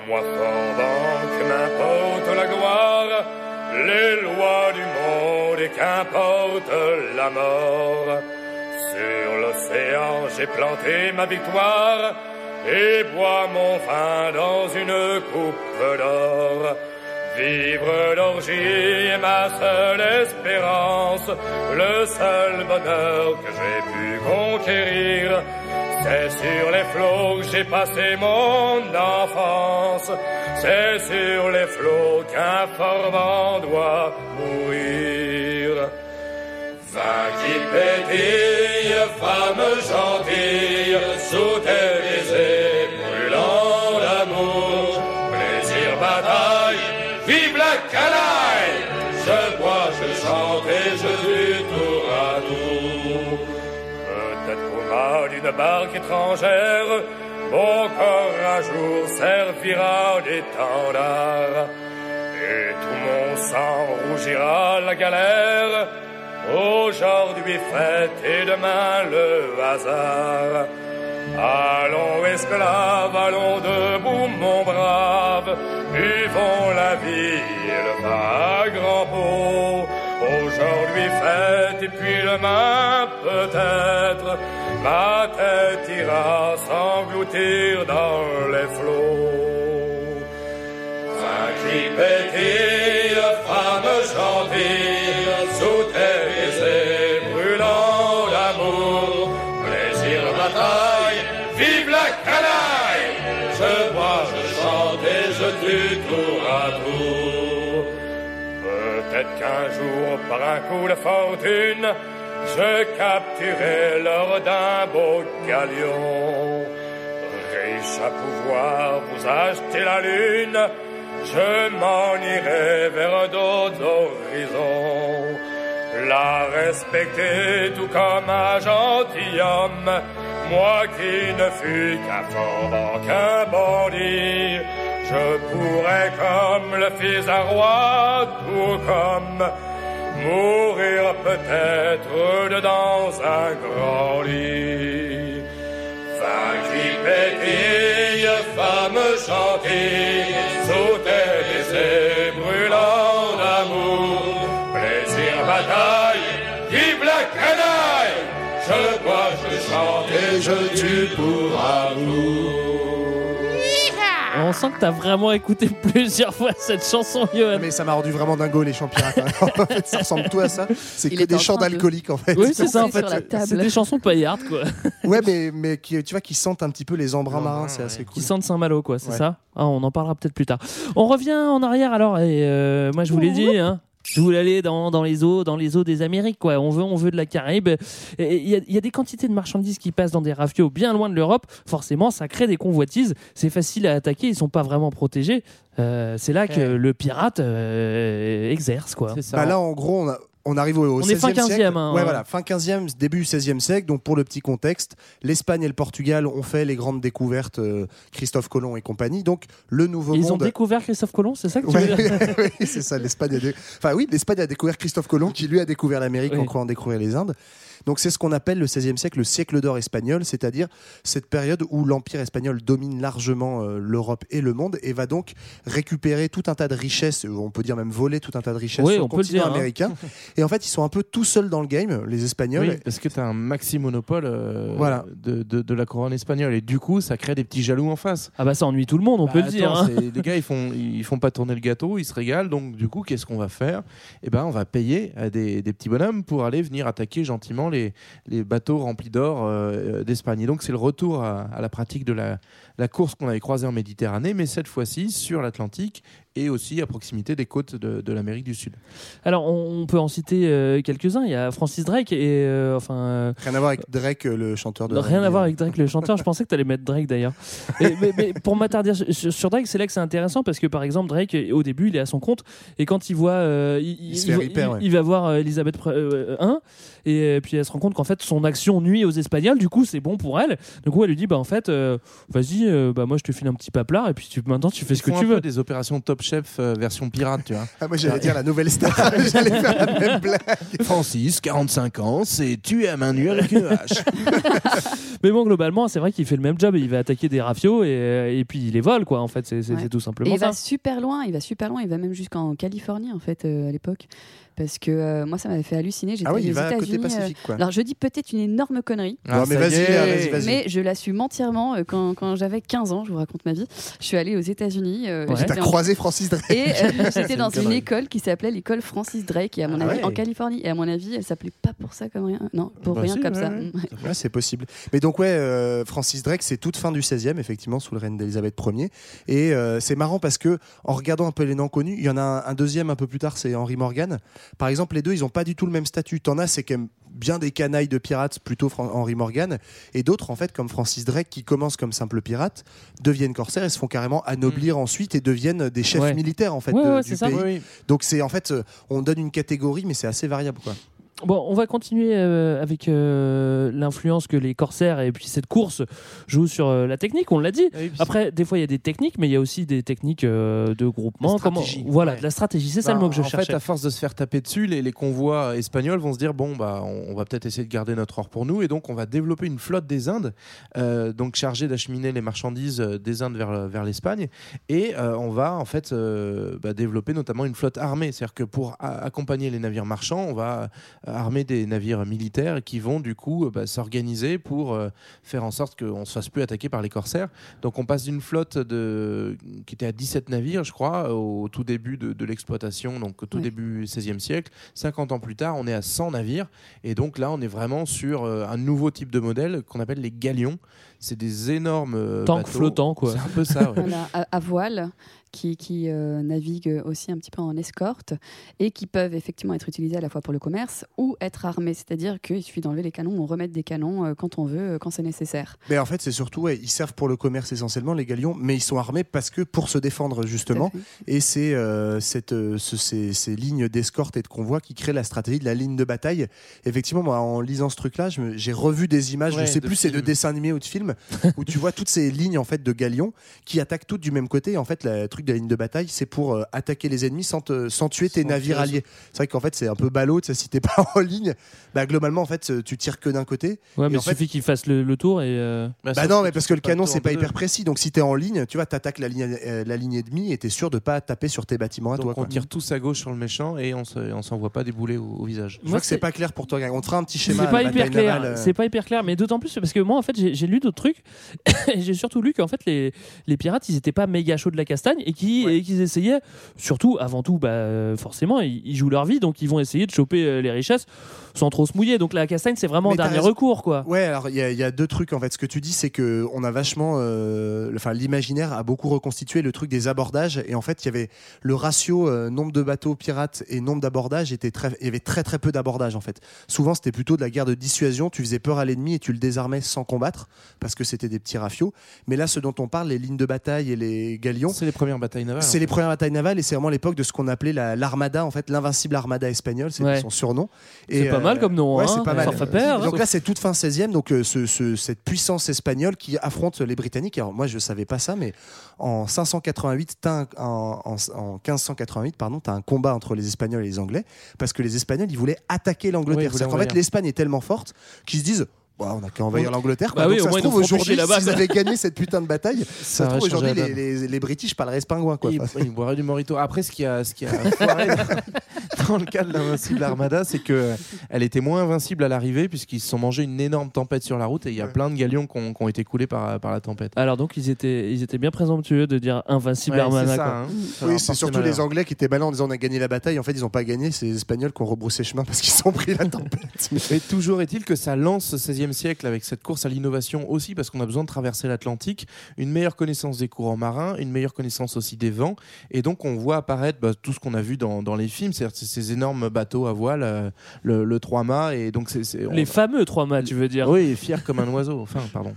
moi fendant que m'importe la gloire, les lois du monde et qu'importe la mort. Sur l'océan j'ai planté ma victoire et bois mon vin dans une coupe d'or. Vivre d'orgie est ma seule espérance, le seul bonheur que j'ai pu conquérir. C'est sur les flots que j'ai passé mon enfance, c'est sur les flots qu'un formant doit mourir. Vin qui pétille, femme gentille, sous d'une barque étrangère, mon corps un jour servira d'étendard. Et tout mon sang rougira la galère. Aujourd'hui fête et demain le hasard. Allons esclaves, allons debout mon brave, buvons la vie et le grand pot. Aujourd'hui fête et puis demain peut-être, ma tête ira s'engloutir dans les flots. Vin qui pétille, femme gentille, sous tes baisers brûlants d'amour, plaisir, bataille, vive la canaille! Je bois, je chante et je tue tour à tour. Peut-être qu'un jour, par un coup de fortune, je capturerai l'or d'un beau galion. Riche à pouvoir vous acheter la lune, je m'en irai vers d'autres horizons. La respecter tout comme un gentilhomme, moi qui ne fus qu'un qu'un bandit. Je pourrais comme le fils d'un roi, tout comme mourir peut-être dedans un grand lit. Qui pétille, femme sous tes baisers brûlants d'amour, plaisir, bataille, vive la canaille, je bois, je chante et je tue pour amour. On sent que t'as vraiment écouté plusieurs fois cette chanson, Johan. Mais ça m'a rendu vraiment dingo les chants pirates. hein. en fait, ça ressemble tout à ça. C'est que est des chants train de- d'alcooliques en fait. Oui, c'est ça en fait. C'est des chansons paillardes, quoi. Ouais, mais, mais qui, tu vois, qui sentent un petit peu les embruns marins, c'est assez cool. Qui sentent Saint-Malo, quoi, c'est Ouais. ça Ah, On en parlera peut-être plus tard. On revient en arrière alors, et euh, moi je vous l'ai dit, hein. Je voulais aller dans, dans les eaux, dans les eaux des Amériques, quoi. On veut, on veut de la Caraïbe. Il y, a- il y a des quantités de marchandises qui passent dans des rafios bien loin de l'Europe. Forcément, ça crée des convoitises. C'est facile à attaquer. Ils sont pas vraiment protégés. Euh, c'est là que le pirate euh, exerce, quoi. Bah là, en gros, on a, on arrive au, au On est fin 16e 15e, siècle. hein. ouais, voilà, fin 15e, début 16e siècle. Donc pour le petit contexte, l'Espagne et le Portugal ont fait les grandes découvertes, euh, Christophe Colomb et compagnie. Donc le nouveau Ils ont monde. découvert Christophe Colomb, c'est ça que tu Ouais, veux dire oui, c'est ça. L'Espagne a, dé- enfin oui, l'Espagne a découvert Christophe Colomb, qui lui a découvert l'Amérique en croyant découvrir les Indes. Donc c'est ce qu'on appelle le XVIe siècle le siècle d'or espagnol, c'est-à-dire cette période où l'empire espagnol domine largement euh, l'Europe et le monde et va donc récupérer tout un tas de richesses, euh, on peut dire même voler tout un tas de richesses Oui, sur on le continent dire, hein. américain. Et en fait, ils sont un peu tout seuls dans le game, les Espagnols. Oui, parce que tu as un maxi monopole euh, Voilà. de, de- de la couronne espagnole. Et du coup, ça crée des petits jaloux en face. Ah bah ça ennuie tout le monde, on Bah, peut le dire. hein. Les gars, ils font, ils font pas tourner le gâteau, ils se régalent. Donc, du coup, qu'est-ce qu'on va faire? Eh ben, on va payer à des, des petits bonhommes pour aller venir attaquer gentiment les, bateaux remplis d'or euh, d'Espagne. Et donc, c'est le retour à la pratique de la, la course qu'on avait croisée en Méditerranée, mais cette fois-ci sur l'Atlantique et aussi à proximité des côtes de, de l'Amérique du Sud. Alors on on peut en citer euh, quelques-uns. Il y a Francis Drake et euh, enfin. euh, Rien à voir avec Drake, euh, le chanteur de. Rien à voir avec Drake le chanteur, je pensais que tu allais mettre Drake d'ailleurs. Mais, mais pour m'attarder sur, Drake, c'est là que c'est intéressant parce que par exemple, Drake, au début, il est à son compte et quand il voit. euh, il, Il se il fait voit- ripper, il- ouais. il va voir Elisabeth euh, I et euh, puis elle se rend compte qu'en fait son action nuit aux Espagnols, du coup c'est bon pour elle. Du coup elle lui dit bah en fait, euh, vas-y, euh, bah moi je te file un petit paplard et puis tu, maintenant tu fais ce que font tu un peu veux. des opérations Top Chef euh, version pirate, tu vois. Ah, moi j'allais dire la nouvelle star, j'allais faire la même blague. Francis, 45 ans, c'est tué à main nue avec une hache. Mais bon, globalement, c'est vrai qu'il fait le même job. Il va attaquer des rafios et, euh, et puis il les vole, quoi. En fait, c'est c'est- Ouais. c'est tout Et simplement il ça. va super loin, il va super loin, il va même jusqu'en Californie en fait euh, à l'époque. Parce que euh, moi ça m'avait fait halluciner. J'étais Ah oui, aux États-Unis, euh. Alors je dis peut-être une énorme connerie. Ah, mais vas-y, vas-y, vas-y. Mais je l'assume entièrement. euh, Quand, quand j'avais 15 ans, je vous raconte ma vie, je suis allée aux États-Unis. euh, Ouais. j'étais T'as en- croisé Francis Drake. Et euh, j'étais dans une école qui s'appelait l'école Francis Drake, et à mon Ah avis ouais. en Californie. Et à mon avis, elle s'appelait pas pour ça comme rien. Non, pour Bah rien si, comme ouais, ça. ouais. Ouais. Ouais, c'est possible. Mais donc, ouais, euh, Francis Drake, c'est toute fin du 16e, effectivement, sous le règne d'Elisabeth Ier. Et euh, c'est marrant parce que, en regardant un peu les noms connus, il y en a un, un deuxième un peu plus tard, c'est Henry Morgan. Par exemple, les deux, ils n'ont pas du tout le même statut. T'en as, c'est quand même bien des canailles de pirates, plutôt Henry Morgan. Et d'autres, en fait, comme Francis Drake, qui commencent comme simples pirates, deviennent corsaires et se font carrément anoblir ensuite et deviennent des chefs Ouais. militaires, en fait, Ouais, de- ouais, du ça. pays. Oui. Donc, c'est en fait, euh, on donne une catégorie, mais c'est assez variable, quoi. Bon, on va continuer euh, avec euh, l'influence que les corsaires et puis cette course jouent sur euh, la technique. On l'a dit. Ah oui, Après, des fois, il y a des techniques, mais il y a aussi des techniques de groupement. De Comment stratégie. Voilà, Ouais. de la stratégie. C'est ça le Bah, mot que je en cherchais. fait, à force de se faire taper dessus, les, les convois espagnols vont se dire bon bah on, on va peut-être essayer de garder notre or pour nous et donc on va développer une flotte des Indes, donc chargée d'acheminer les marchandises des Indes vers, vers l'Espagne et on va en fait bah, développer notamment une flotte armée, c'est-à-dire que pour accompagner les navires marchands, on va armer des navires militaires qui vont du coup euh, bah, s'organiser pour euh, faire en sorte qu'on ne se fasse plus attaquer par les corsaires. Donc on passe d'une flotte de, qui était à 17 navires, je crois, au tout début de, de l'exploitation, donc au tout début 16e siècle. 50 ans plus tard, on est à 100 navires. Et donc là, on est vraiment sur euh, un nouveau type de modèle qu'on appelle les galions. C'est des énormes Tanks bateaux. flottants, quoi. C'est un peu ça, ouais. Voilà, à, à voile, qui, qui euh, naviguent aussi un petit peu en escorte et qui peuvent effectivement être utilisés à la fois pour le commerce ou être armés. C'est-à-dire qu'il suffit d'enlever les canons, on remet des canons euh, quand on veut, euh, quand c'est nécessaire. Mais en fait, c'est surtout, ouais, ils servent pour le commerce essentiellement, les galions, mais ils sont armés parce que pour se défendre, justement. Et c'est euh, cette, euh, ce- ces, ces lignes d'escorte et de convoi qui créent la stratégie de la ligne de bataille. Effectivement, moi, en lisant ce truc-là, j'ai revu des images, Ouais, je sais de plus, c'est de dessins animés ou de films, où tu vois toutes ces lignes en fait de galions qui attaquent toutes du même côté. En fait, le truc de la ligne de bataille, c'est pour euh, attaquer les ennemis sans, te- sans tuer tes Sans navires tuer- alliés. C'est vrai qu'en fait, c'est un peu ballot, si t'es pas en ligne, bah, globalement, en fait, tu tires que d'un côté. Ouais, Et mais il fait, suffit qu'il fasse le, le tour et. euh, bah sauf non, mais parce que le canon, c'est pas hyper précis. Donc si t'es en ligne, tu vois, t'attaques la ligne, euh, la ligne ennemie et t'es sûr de pas taper sur tes bâtiments à Donc toi. on quoi. tire tous à gauche sur le méchant et on se- on s'envoie pas des boulets au, au visage. Je vois que c'est pas clair pour toi. Greg. On te fera un petit schéma. C'est pas hyper clair. euh. C'est pas hyper clair, mais d'autant plus parce que moi, en fait, j'ai lu d'autres trucs. et j'ai surtout lu qu'en fait, les, les pirates, ils étaient pas méga chauds de la castagne et qui- et qu'ils essayaient, surtout, avant tout, bah, forcément, ils, ils jouent leur vie, donc ils vont essayer de choper euh, les richesses sans trop se mouiller. Donc la castagne, c'est vraiment Mais un dernier raison. recours, quoi. Ouais, alors il y, a- il y a deux trucs en fait. Ce que tu dis, c'est que on a vachement, euh, enfin l'imaginaire a beaucoup reconstitué le truc des abordages et en fait il y avait le ratio euh, nombre de bateaux pirates et nombre d'abordages était très, il y avait très très peu d'abordages en fait. Souvent c'était plutôt de la guerre de dissuasion. Tu faisais peur à l'ennemi et tu le désarmais sans combattre parce que c'était des petits rafios. Mais là, ce dont on parle, les lignes de bataille et les galions, C'est les premières batailles navales. C'est les premières batailles navales et c'est vraiment l'époque de ce qu'on appelait la- l'armada, en fait, l'invincible armada espagnole, c'est Ouais. son surnom. C'est pas mal comme nom, Ouais, hein. c'est pas mal. Ça fait peur, hein. Donc là, c'est toute fin 16e, donc euh, ce- ce- cette puissance espagnole qui affronte les Britanniques. Alors moi, je savais pas ça, mais en 588, t'as un- en, en- en 1588, pardon, tu as un combat entre les Espagnols et les Anglais parce que les Espagnols, ils voulaient attaquer Oui, l'Angleterre. C'est-à-dire qu'en fait, l'Espagne est tellement forte qu'ils se disent. Bah, on a qu'à envahir l'Angleterre. Bah oui, ça moins, se ils trouve aujourd'hui, s'ils avaient gagné cette putain de bataille, ça, se aurait trouve changé aujourd'hui les, les, les British parleraient pingouin. Quoi. Il, Enfin, il boirait du morito. Après, ce qui a, ce qui a foiré dans, le cas de l'invincible Armada, c'est que elle était moins invincible à l'arrivée puisqu'ils se sont mangés une énorme tempête sur la route et il y a plein de galions qui ont, qui ont été coulés par, par la tempête. Alors donc ils étaient, ils étaient bien présomptueux de dire invincible Ouais, Armada. c'est ça, quoi. hein. Oui, c'est surtout malheur. les Anglais qui étaient malins en disant on a gagné la bataille. En fait, ils n'ont pas gagné. C'est les Espagnols qui ont rebroussé chemin parce qu'ils ont pris la tempête. Et toujours est-il que ça lance ce 16e siècle avec cette course à l'innovation aussi, parce qu'on a besoin de traverser l'Atlantique, une meilleure connaissance des courants marins, une meilleure connaissance aussi des vents. Et donc, on voit apparaître bah, tout ce qu'on a vu dans, dans les films, c'est-à-dire ces- énormes bateaux à voile, euh, le, le 3 mâts. Et donc, c'est, c'est- Les fameux trois mâts, tu veux dire Oui, fier comme un oiseau. Enfin, pardon.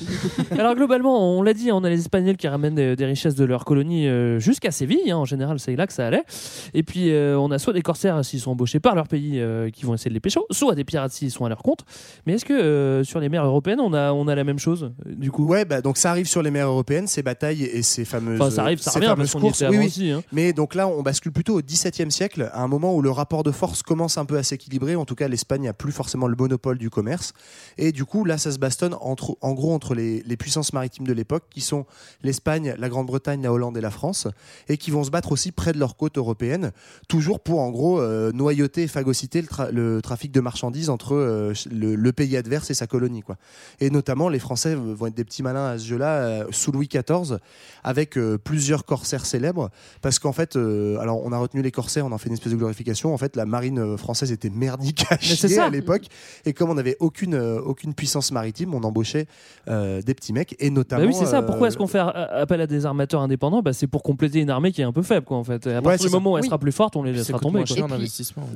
Alors globalement, on l'a dit, on a les Espagnols qui ramènent des, des richesses de leur colonie euh, jusqu'à Séville. hein, en général, c'est là que ça allait. Et puis euh, on a soit des corsaires s'ils sont embauchés par leur pays qui vont essayer de les pécho, soit des pirates s'ils sont à leur compte. Mais est-ce que euh, sur les mers européennes, on a, on a la même chose du coup Ouais, bah, donc ça arrive sur les mers européennes, ces batailles et ces fameuses. Enfin, ça arrive, ça ces revient, parce courses. Oui, oui. aussi, hein. Mais donc là, on bascule plutôt au XVIIe siècle, à un moment où le rapport de force commence un peu à s'équilibrer. En tout cas, l'Espagne n'a plus forcément le monopole du commerce. Et du coup, là, ça se bastonne entre, en gros entre les, les puissances maritimes de l'époque, qui sont l'Espagne, la Grande-Bretagne, la Hollande et la France, et qui vont se battre aussi près de leurs côtes européennes, toujours pour en gros euh, noyauter et phagocyter le, tra- le trafic de marchandises entre euh, le, le pays adverse et sa colonie. Quoi. Et notamment, les Français vont être des petits malins à ce jeu-là, euh, sous Louis XIV, avec euh, plusieurs corsaires célèbres, parce qu'en fait, euh, alors on a retenu les corsaires, on en fait une espèce de glorification. En fait, la marine française était merdique à chier à l'époque, et comme on n'avait aucune, euh, aucune puissance maritime, on embauchait euh, des petits mecs, et notamment. Bah oui, c'est ça. euh, Pourquoi est-ce qu'on fait appel à des armateurs indépendants? Bah, C'est pour compléter une armée qui est un peu faible, quoi, en fait. Et à partir du moment où elle sera plus forte, on les laissera tomber.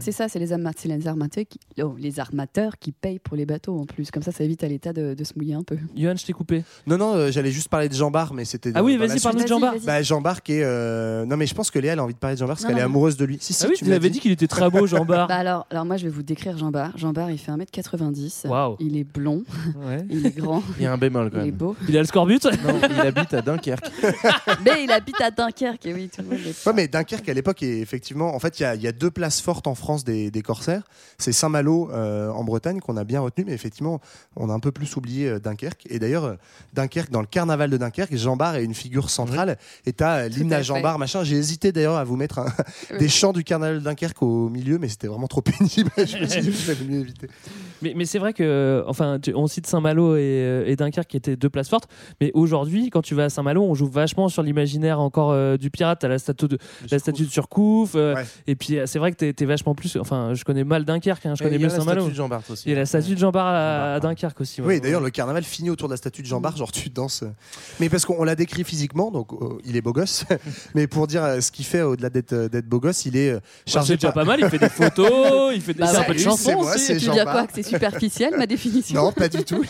C'est ça, c'est les, arma- c'est les armateurs, qui... oh, les armateurs qui payent pour les bateaux en plus. Comme ça, ça évite à l'État de, de se mouiller un peu. Johan, je t'ai coupé. Non, non, euh, j'allais juste parler de Jean Bar, mais c'était. Ah oui, vas-y, parle-nous de Jean Bar. Bah, Jean Bar qui est. euh, Non, mais je pense que Léa elle a envie de parler de Jean Bar parce Non, qu'elle est amoureuse de lui. Si, si, Ah oui, tu me l'as l'avais dit qu'il était très beau, Jean Bar. Bah alors, alors moi je vais vous décrire Jean Bar. Jean Bar il fait 1m90. Waouh. Il est blond, Ouais. il est grand, Il y a un bémol quand il est même. beau. Il a le scorbut Non, il habite à Dunkerque. Mais il habite à Dunkerque, et oui, tout le monde Ouais, mais Dunkerque à l'époque est effectivement. En fait, il y a- il y, a deux places fortes en France des, des corsaires. C'est Saint-Malo euh, en Bretagne qu'on a bien retenu, mais effectivement, on a un peu plus oublié euh, Dunkerque. Et d'ailleurs, euh, Dunkerque, dans le carnaval de Dunkerque, Jean Bar est une figure centrale. Et t'as euh, l'hymne à Jean. Bar, machin. J'ai hésité d'ailleurs à vous mettre un- des chants du carnaval de Dunkerque au milieu, mais c'était vraiment trop pénible. je me suis dit, mieux éviter. Mais, mais c'est vrai que, enfin, tu- on cite Saint-Malo et, et Dunkerque qui étaient deux places fortes. Mais aujourd'hui, quand tu vas à Saint-Malo, on joue vachement sur l'imaginaire encore euh, du pirate. à la statue de, la statue de Surcouf. euh, Ouais. Et puis, c'est vrai que t'es es vachement plus. Enfin, je connais mal Dunkerque, hein, je Et connais mieux la Saint-Malo. statue de Jean Bart aussi. Il y a la statue de Jean Bar à. Dunkerque aussi. ouais. Oui, d'ailleurs, le carnaval finit autour de la statue de Jean Bar, genre tu danses. Mais parce qu'on l'a décrit physiquement, donc euh, il est beau gosse. Mais pour dire euh, ce qu'il fait au-delà d'être euh, d'être beau gosse, il est Bah, chargé c'est déjà pas mal. Il fait des photos, il fait des Bah un peu de Salut, chansons c'est moi, aussi. Tu Bar. quoi Que c'est superficiel ma définition Non, pas du tout.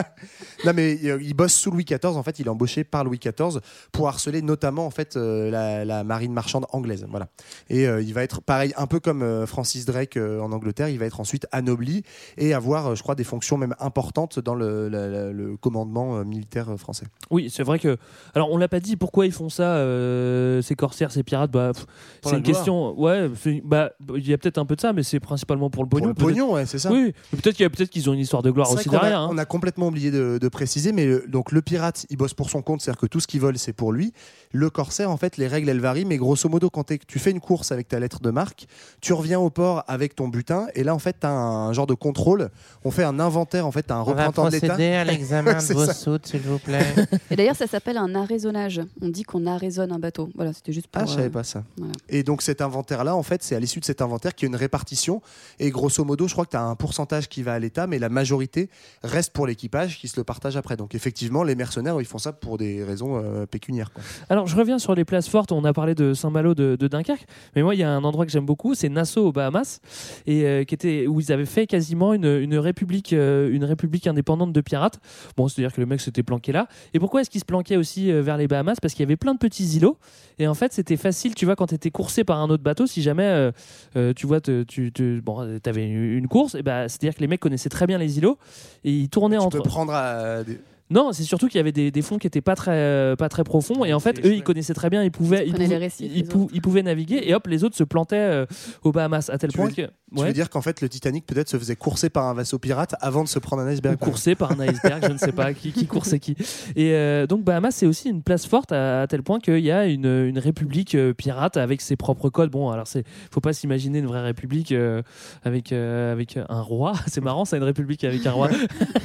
non, mais euh, il bosse sous Louis XIV. En fait, il est embauché par Louis XIV pour harceler notamment en fait euh, la, la marine marchande anglaise. Voilà. Et euh, il va être pareil, un peu comme euh, Francis Drake euh, en Angleterre. Il va être ensuite anobli et avoir, euh, je crois, des fonctions même importantes dans le, la- la- le commandement euh, militaire euh, français. Oui, c'est vrai que. Alors, on l'a pas dit. Pourquoi ils font ça, euh, ces corsaires, ces pirates? Bah, pff, Pour c'est une gloire. question. Ouais, bah, il y a peut-être un peu de ça, mais c'est principalement pour le Pour pognon. le peut-être. pognon, ouais, c'est ça. Oui, peut-être qu'il y a peut-être qu'ils ont une histoire de gloire aussi a- derrière. hein. On a complètement oublié de, de préciser, mais le, donc le pirate, il bosse pour son compte, c'est-à-dire que tout ce qu'il vole, c'est pour lui. Le corsaire, en fait, les règles, elles varient, mais grosso modo, quand tu fais une course avec ta lettre de marque, tu reviens au port avec ton butin, et là, en fait, tu as un genre de contrôle. On fait un inventaire, en fait, tu as un représentant de l'État. à l'examen de vos soutes, s'il vous plaît. Et d'ailleurs, ça s'appelle un arraisonnage. On dit qu'on arraisonne un bateau. Voilà, c'était juste pour. Ah, je savais euh, pas ça. voilà. Et donc cet inventaire-là, en fait, c'est à l'issue de cet inventaire qu'il y a une répartition. Et grosso modo, je crois que tu as un pourcentage qui va à l'État, mais la majorité reste pour l'équipage qui se le partage après. Donc effectivement, les mercenaires, ils font ça pour des raisons euh, pécuniaires. quoi. Alors, je reviens sur les places fortes. On a parlé de Saint-Malo de, de Dunkerque, mais moi, il y a un endroit que j'aime beaucoup, c'est Nassau aux Bahamas, et euh, qui était où ils avaient fait quasiment une, une république, une république indépendante de pirates. Bon, c'est-à-dire que le mec s'était planqué là. Et pourquoi est-ce qu'il se planquait aussi euh, vers les Bahamas? Parce qu'il y avait plein de petits îlots, et en fait, c'était facile. Tu vois, quand tu étais coursé par un autre bateau, si jamais, euh, euh, tu vois, te- tu, bon, avais une, une course, et bah, c'est-à-dire que les mecs connaissaient très bien les îlots, et ils tournaient Tu entre. peux prendre à des- Non, c'est surtout qu'il y avait des, des fonds qui étaient pas très, pas très profonds et en fait, eux, ils connaissaient très bien, ils pouvaient, ils les pouvaient, récifs, ils, les pou- ils pouvaient naviguer et hop, les autres se plantaient euh, aux Bahamas à tel Tu point veux- que. Tu Ouais. veux dire qu'en fait, le Titanic peut-être se faisait courser par un vaisseau pirate avant de se prendre un iceberg Ou coursé par un iceberg, je ne sais pas qui, qui coursait qui. Et euh, donc Bahamas, c'est aussi une place forte à, à tel point qu'il y a une, une république euh, pirate avec ses propres codes. Bon, alors c'est, faut pas s'imaginer une vraie république euh, avec euh, avec un roi. C'est marrant, c'est une république avec un roi.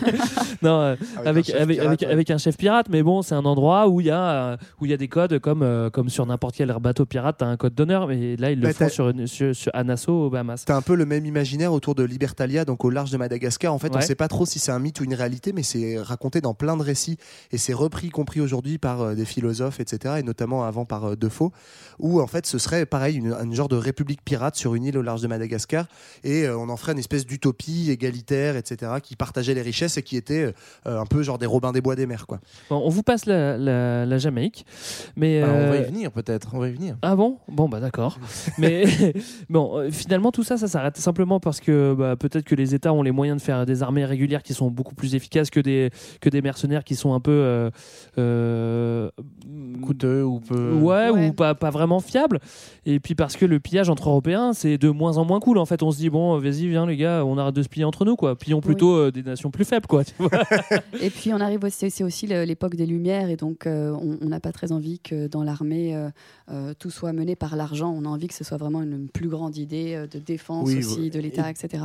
non, euh, avec avec, pirate, avec, ouais. avec un chef pirate, mais bon, c'est un endroit où il y a euh, où il y a des codes comme euh, comme sur n'importe quel bateau pirate, t'as un code d'honneur. Mais là, ils le Bah, font t'as- sur, sur, sur à Nassau aux Bahamas. T'as un peu le même imaginaire autour de Libertalia, donc au large de Madagascar. En fait, on Ouais. ne sait pas trop si c'est un mythe ou une réalité, mais c'est raconté dans plein de récits et c'est repris, y compris aujourd'hui, par euh, des philosophes, etc., et notamment avant par Defoe, où en fait ce serait pareil, une, une genre de république pirate sur une île au large de Madagascar, et on en ferait une espèce d'utopie égalitaire, etc., qui partageait les richesses et qui était un peu genre des Des Bois des mers, quoi. Bon, on vous passe la, la, la Jamaïque, mais Ah, on va y euh, venir peut-être, on va y venir. Ah bon? Bon bah d'accord. Mais bon, euh, finalement tout ça, ça s'arrête simplement parce que bah, peut-être que les États ont les moyens de faire des armées régulières qui sont beaucoup plus efficaces que des que des mercenaires qui sont un peu euh, euh, coûteux ou peu. Ouais, Ouais. ou pas pas vraiment fiables. Et puis parce que le pillage entre Européens, c'est de moins en moins cool. En fait, on se dit bon, vas-y, viens les gars, on arrête de se piller entre nous quoi. Pillons plutôt euh, des nations plus faibles quoi. tu vois. Et puis on arrive c'est aussi l'époque des Lumières et donc euh, on n'a pas très envie que dans l'armée euh, euh, tout soit mené par l'argent. On a envie que ce soit vraiment une, une plus grande idée de défense Oui, aussi de l'État, Et- etc.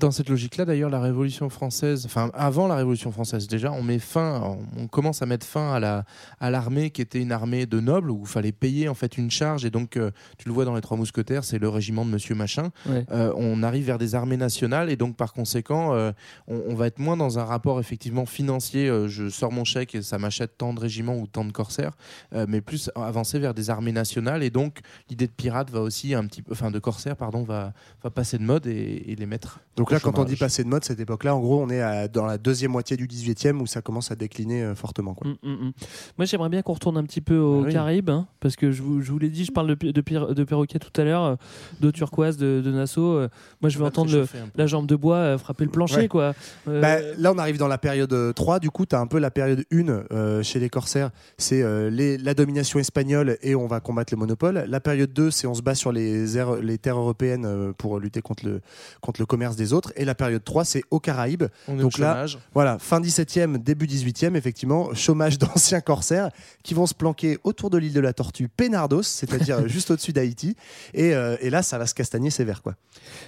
Dans cette logique-là, d'ailleurs, la Révolution française, enfin avant la Révolution française déjà, on met fin, on commence à mettre fin à la à l'armée qui était une armée de nobles où il fallait payer en fait une charge et donc euh, tu le vois dans les Trois Mousquetaires, c'est le régiment de Monsieur Machin. Ouais. Euh, on arrive vers des armées nationales et donc par conséquent, euh, on, on va être moins dans un rapport effectivement financier. Euh, je sors mon chèque et ça m'achète tant de régiments ou tant de corsaires, euh, mais plus avancer vers des armées nationales et donc l'idée de pirate va aussi un petit peu, enfin de corsaires pardon, va va passer de mode et, et les mettre. Donc là, quand on dit passer de mode, cette époque-là, en gros, on est à- dans la deuxième moitié du 18e où ça commence à décliner euh, fortement. Quoi. Mm, mm, mm. Moi, j'aimerais bien qu'on retourne un petit peu aux Ah oui. Caraïbes, hein, parce que je vous, je vous l'ai dit, je parle de, de, pir- de perroquet tout à l'heure, d'eau turquoise, de, de Nassau. euh, moi, je veux va entendre le- la jambe de bois euh, frapper le plancher, Ouais. quoi. Euh, Bah, là, on arrive dans la période euh, 3. Du coup, tu as un peu la période 1 euh, chez les corsaires. C'est euh, la domination espagnole et on va combattre le monopole. La période 2, c'est on se bat sur les, aires- les terres européennes euh, pour lutter contre le, contre le commerce des autres. Et la période 3, c'est aux Caraïbes. On est Donc au là, voilà, fin 17e, début 18e, effectivement, chômage d'anciens corsaires qui vont se planquer autour de l'île de la Tortue, Pénardos, c'est-à-dire juste au-dessus d'Haïti. Et, euh, et là, ça va se castagner sévère. Quoi.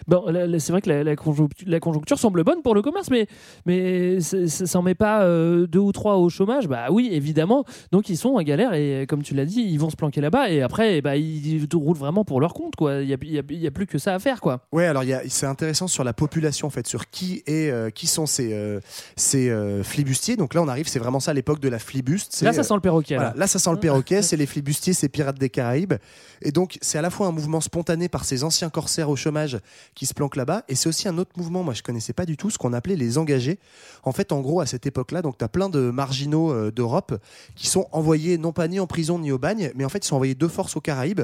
Bon, c'est vrai que la, la conjoncture, la conjoncture semble bonne pour le commerce, mais, mais ça n'en met pas euh, deux ou trois au chômage. Bah oui, évidemment. Donc ils sont en galère et comme tu l'as dit, ils vont se planquer là-bas et après, bah, ils roulent vraiment pour leur compte. quoi. Il n'y a, y a- y a plus que ça à faire. quoi. Ouais, alors c'est intéressant sur la population en fait, sur qui est, euh, qui sont ces, euh, ces flibustiers. Donc là, on arrive, c'est vraiment ça l'époque de la flibuste. Là, ça sent le perroquet. Voilà, là, ça sent le perroquet, c'est les flibustiers, c'est Pirates des Caraïbes. Et donc, c'est à la fois un mouvement spontané par ces anciens corsaires au chômage qui se planquent là-bas, et c'est aussi un autre mouvement, moi je connaissais pas du tout, ce qu'on appelait les engagés. En fait, en gros, à cette époque-là, donc tu as plein de marginaux euh, d'Europe qui sont envoyés non pas ni en prison ni au bagne, mais en fait, ils sont envoyés de force aux Caraïbes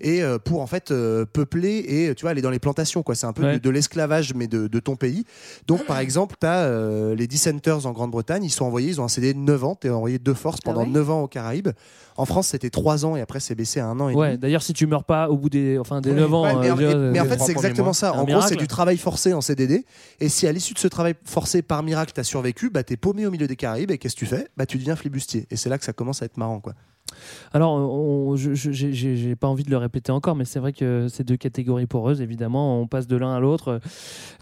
et euh, pour en fait euh, peupler et tu vois aller dans les plantations quoi. C'est un peu Ouais. de, de l'esclavage mais de, de ton pays. Donc par exemple, tu as les dissenters en Grande-Bretagne, ils sont envoyés, ils ont un CD de 9 ans, tu es envoyé de force pendant ouais 9 ans aux Caraïbes. En France, c'était 3 ans et après c'est baissé à un an et Ouais, demi. d'ailleurs, si tu meurs pas au bout des, enfin, des Ouais, 9 ans. ouais, mais, euh, en- mais en fait, c'est exactement mois. ça. En gros, miracle. c'est du travail forcé en CDD. Et si à l'issue de ce travail forcé par miracle, tu as survécu, bah, tu es paumé au milieu des Caraïbes. Et qu'est-ce que tu fais? Bah, Tu deviens flibustier. Et c'est là que ça commence à être marrant. Quoi. Alors, on- je- j'ai pas envie de le répéter encore, mais c'est vrai que c'est deux catégories poreuses, évidemment. On passe de l'un à l'autre.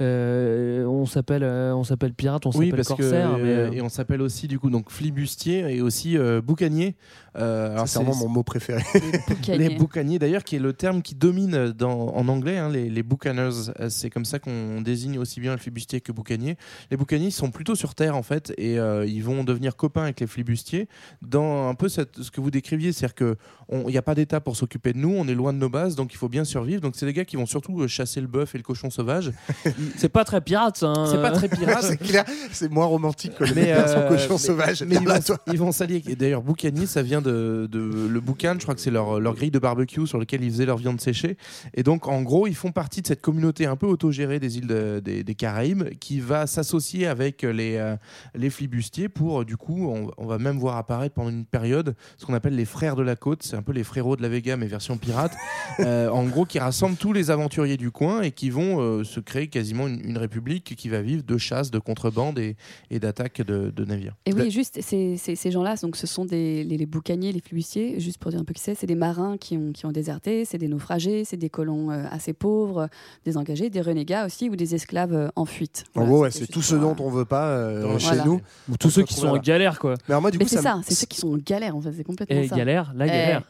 Euh, on, on s'appelle euh, on s'appelle pirate, on Oui, s'appelle que corsaire. mais, euh, et on s'appelle aussi du coup donc flibustier et aussi euh, boucanier. Euh, alors C'est vraiment mon mot préféré. Les boucaniers, d'ailleurs, qui est le terme qui domine dans, en anglais, hein, les, les boucaners. C'est comme ça qu'on désigne aussi bien le flibustier que boucanier. Les boucaniers ils sont plutôt sur Terre, en fait, et euh, ils vont devenir copains avec les flibustiers dans un peu cette- ce que vous décriviez. C'est-à-dire qu'il n'y a pas d'État pour s'occuper de nous, on est loin de nos bases, donc il faut bien survivre. Donc c'est des gars qui vont surtout euh, chasser le bœuf et le cochon sauvage. c'est pas très pirate, hein. C'est pas très pirate. c'est clair, c'est moins romantique que le Mais, euh, cochon mais- sauvage. mais ils, vont, ils vont s'allier. Et d'ailleurs, boucanier, ça vient de, de- le boucan. Je crois que c'est leur, leur grille de barbecue sur lequel ils faisaient leur viande séchée. Et donc, en gros, ils font partie de cette communauté un peu autogérée des îles de- des, des Caraïbes qui va s'associer avec les, euh, les flibustiers pour, du coup, on, on va même voir apparaître pendant une période ce qu'on appelle les frères de la côte. C'est un peu les frérots de la Vega, mais version pirate. Euh, en gros, qui rassemblent tous les aventuriers du coin et qui vont euh, se créer quasiment une, une république qui va vivre de chasse, de contrebande et, et d'attaque de, de navires. Et oui, juste ces, ces- ces gens-là, donc ce sont des, les, les boucaniers, les flibustiers, juste pour dire un peu qui c'est, c'est des marins qui ont, qui ont déserté, c'est des naufragés, c'est des colons euh, assez pauvres, désengagés, des renégats aussi, ou des esclaves euh, en fuite. En Voilà, gros, ouais, c'est tout ce dont on veut pas euh, Voilà. chez nous. Ou tous ceux qui sont en galère, quoi. Mais alors moi, du Mais coup, c'est ça, ça, me- c'est ceux qui sont en galère, en fait, c'est complètement Eh, ça. galère, la Eh, galère.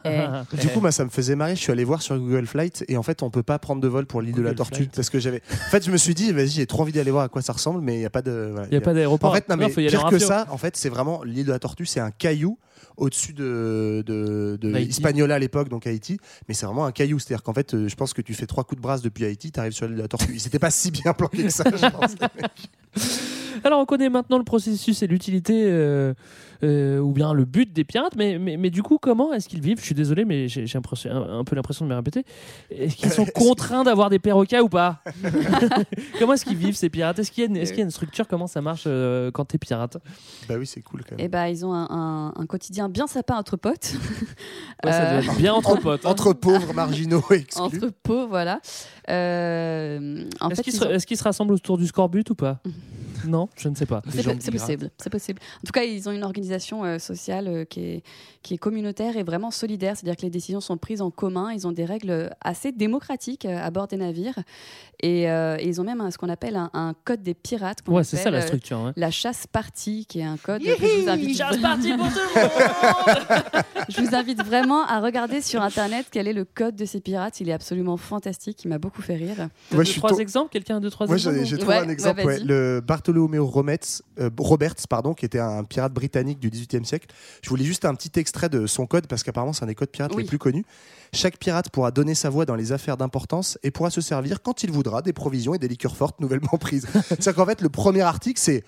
eh. Du coup, moi, ça me faisait marrer. Je suis allé voir sur Google Flight et en fait, on peut pas prendre de vol pour l'île de la Tortue Flight. parce que j'avais. En fait, je me suis dit, vas-y, j'ai trop envie d'aller voir à quoi ça ressemble, mais il y a pas de. voilà, Il y a pas d'aéroport. En fait, non, mais pire que ça, en fait, c'est vraiment l'île de la Tortue, c'est un caillou au-dessus de, de. Hispaniola à l'époque, donc Haïti, mais c'est vraiment un caillou. C'est-à-dire qu'en fait, euh, je pense que tu fais trois coups de brasse depuis Haïti, tu arrives sur l'île de la Tortue. Ils étaient pas si bien planqués que ça, je pense. Alors on connaît maintenant le processus et l'utilité euh, euh, ou bien le but des pirates, mais, mais, mais du coup comment est-ce qu'ils vivent? Je suis désolé, mais j'ai un, un peu l'impression de me répéter. Est-ce qu'ils sont contraints d'avoir des perroquets ou pas? Comment est-ce qu'ils vivent ces pirates? Est-ce qu'il y, a une- est-ce qu'il y a une structure? Comment ça marche euh, quand t'es pirate? Bah oui, c'est cool quand même. Eh ben, ils ont un, un- un quotidien bien sapin entre potes. Ouais, ça doit être bien entre potes. hein. Entre pauvres, marginaux et exclus. Entre pauvres, voilà. Euh, en Est-ce fait, qu'ils ils se, ont- est-ce qu'ils se rassemblent autour du scorbut ou pas? Non, je ne sais pas. C'est po- c'est possible, c'est possible. En tout cas, ils ont une organisation euh, sociale euh, qui, est, qui est communautaire et vraiment solidaire, c'est-à-dire que les décisions sont prises en commun. Ils ont des règles assez démocratiques euh, à bord des navires et, euh, et ils ont même un- ce qu'on appelle un, un code des pirates. Ouais, c'est ça, la euh, structure, ouais. La chasse partie, qui est un code que je vous invite. Chasse partie pour tout le monde Je vous invite vraiment à regarder sur internet quel est le code de ces pirates. Il est absolument fantastique. Il m'a beaucoup fait rire. Moi, deux, je suis trois exemples? Quelqu'un a deux, trois exemples j'ai trouvé Ouais, un exemple. ouais, ouais. Bartholoméo Roberts, euh, Roberts, pardon, qui était un pirate britannique du XVIIIe siècle. Je voulais juste un petit extrait de son code parce qu'apparemment, c'est un des codes pirates Oui. les plus connus. Chaque pirate pourra donner sa voix dans les affaires d'importance et pourra se servir quand il voudra des provisions et des liqueurs fortes nouvellement prises. C'est-à-dire qu'en fait, le premier article, c'est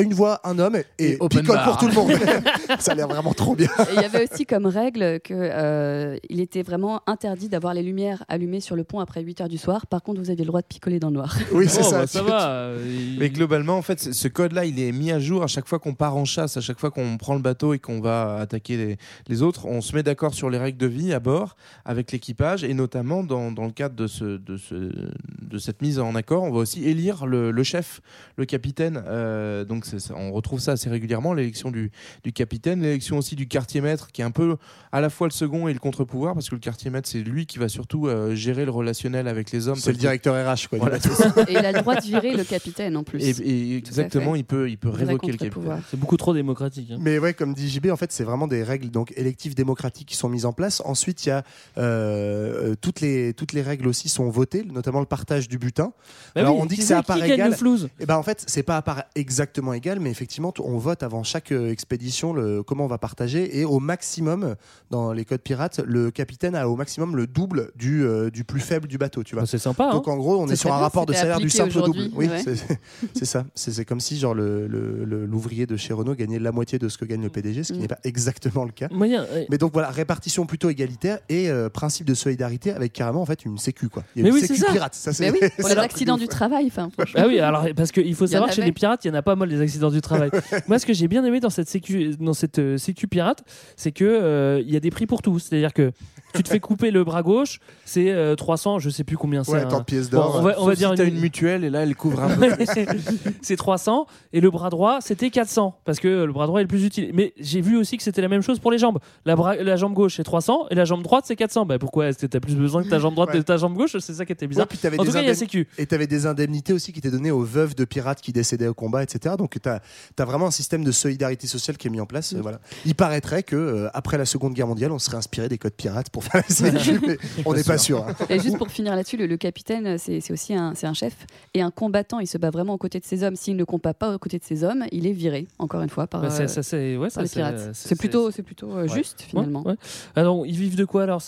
une voix, un homme et, Et open picole bar. pour tout le monde. Ça a l'air vraiment trop bien. Il y avait aussi comme règle que euh, il était vraiment interdit d'avoir les lumières allumées sur le pont après 8 heures du soir. Par contre, vous aviez le droit de picoler dans le noir. Oui, c'est Oh, ça. bah, ça va. euh, Mais globalement, en fait, ce- ce code-là, il est mis à jour à chaque fois qu'on part en chasse, à chaque fois qu'on prend le bateau et qu'on va attaquer les, les autres. On se met d'accord sur les règles de vie à bord avec l'équipage et notamment dans, dans le cadre de, ce, de, ce, de cette mise en accord, on va aussi élire le, le chef, le capitaine. Euh, donc on retrouve ça assez régulièrement, l'élection du, du capitaine, l'élection aussi du quartier maître, qui est un peu à la fois le second et le contre-pouvoir, parce que le quartier maître, c'est lui qui va surtout euh, gérer le relationnel avec les hommes. C'est le directeur RH, quoi. Voilà. Et il a le droit de virer le capitaine en plus. Et, et exactement, il peut, il peut révoquer le capitaine. C'est beaucoup trop démocratique. hein. Mais ouais, comme dit JB, en fait, c'est vraiment des règles donc électives démocratiques qui sont mises en place. Ensuite, il y a euh, euh, toutes les toutes les règles aussi sont votées, notamment le partage du butin. Bah Alors oui, on dit que c'est à part égale. Et ben en fait, c'est pas à part exactement égal, mais effectivement, on vote avant chaque euh, expédition le comment on va partager et au maximum dans les codes pirates, le capitaine a au maximum le double du euh, du plus faible du bateau, tu vois. Bah, C'est sympa. hein. Donc en gros, on est sur un rapport de salaire du simple au double. Oui, ouais. c'est- ça. C'est comme si genre le- le- le- l'ouvrier de chez Renault gagnait la moitié de ce que gagne le PDG, ce qui Mm. n'est pas exactement le cas. Moyen, Mais donc voilà, répartition plutôt égalitaire et euh, principe de solidarité avec carrément en fait une sécu quoi. Il y a Mais une oui, sécu c'est ça. pirate. Ça, Mais c'est oui, pour les accidents du travail, enfin. Ah oui, alors parce qu'il faut savoir que chez les pirates, il y en a pas mal des accidents du travail. Moi, ce que j'ai bien aimé dans cette sécu, dans cette euh, sécu pirate, c'est que euh, il y a des prix pour tout. C'est-à-dire que tu te fais couper le bras gauche, c'est euh, 300, je sais plus combien c'est. Ouais, hein. tant de pièces Bon, d'or. on va, on va dire si t'as une mutuelle et là elle couvre un peu. c'est 300 et le bras droit c'était 400 parce que le bras droit est le plus utile. Mais j'ai vu aussi que c'était la même chose pour les jambes. La, bras- la jambe gauche c'est 300 et la jambe droite c'est 400. Bah pourquoi Est-ce que t'as plus besoin que ta jambe droite Ouais. et ta jambe gauche? C'est ça qui était bizarre. Ouais, puis t'avais en des tout cas, il y a sécu. Et tu avais des indemnités aussi qui étaient données aux veuves de pirates qui décédaient au combat, etc. Donc tu as, vraiment un système de solidarité sociale qui est mis en place. euh, voilà. Il paraîtrait que euh, après la Seconde Guerre mondiale, on serait inspiré des codes pirates pour faire la sécu, mais on n'est pas sûr. hein. Et juste pour finir là-dessus, le, le capitaine, c'est c'est aussi un, c'est un chef et un combattant. Il se bat vraiment aux côtés de ses hommes. S'il ne combat pas aux côtés de ses hommes, il est viré, encore une fois, par, Bah, c'est- euh, ça, c'est- ouais, par ça, les pirates. c'est- C'est plutôt, c'est plutôt euh, Ouais. juste, finalement. Ouais, ouais. Alors, ils vivent de quoi alors?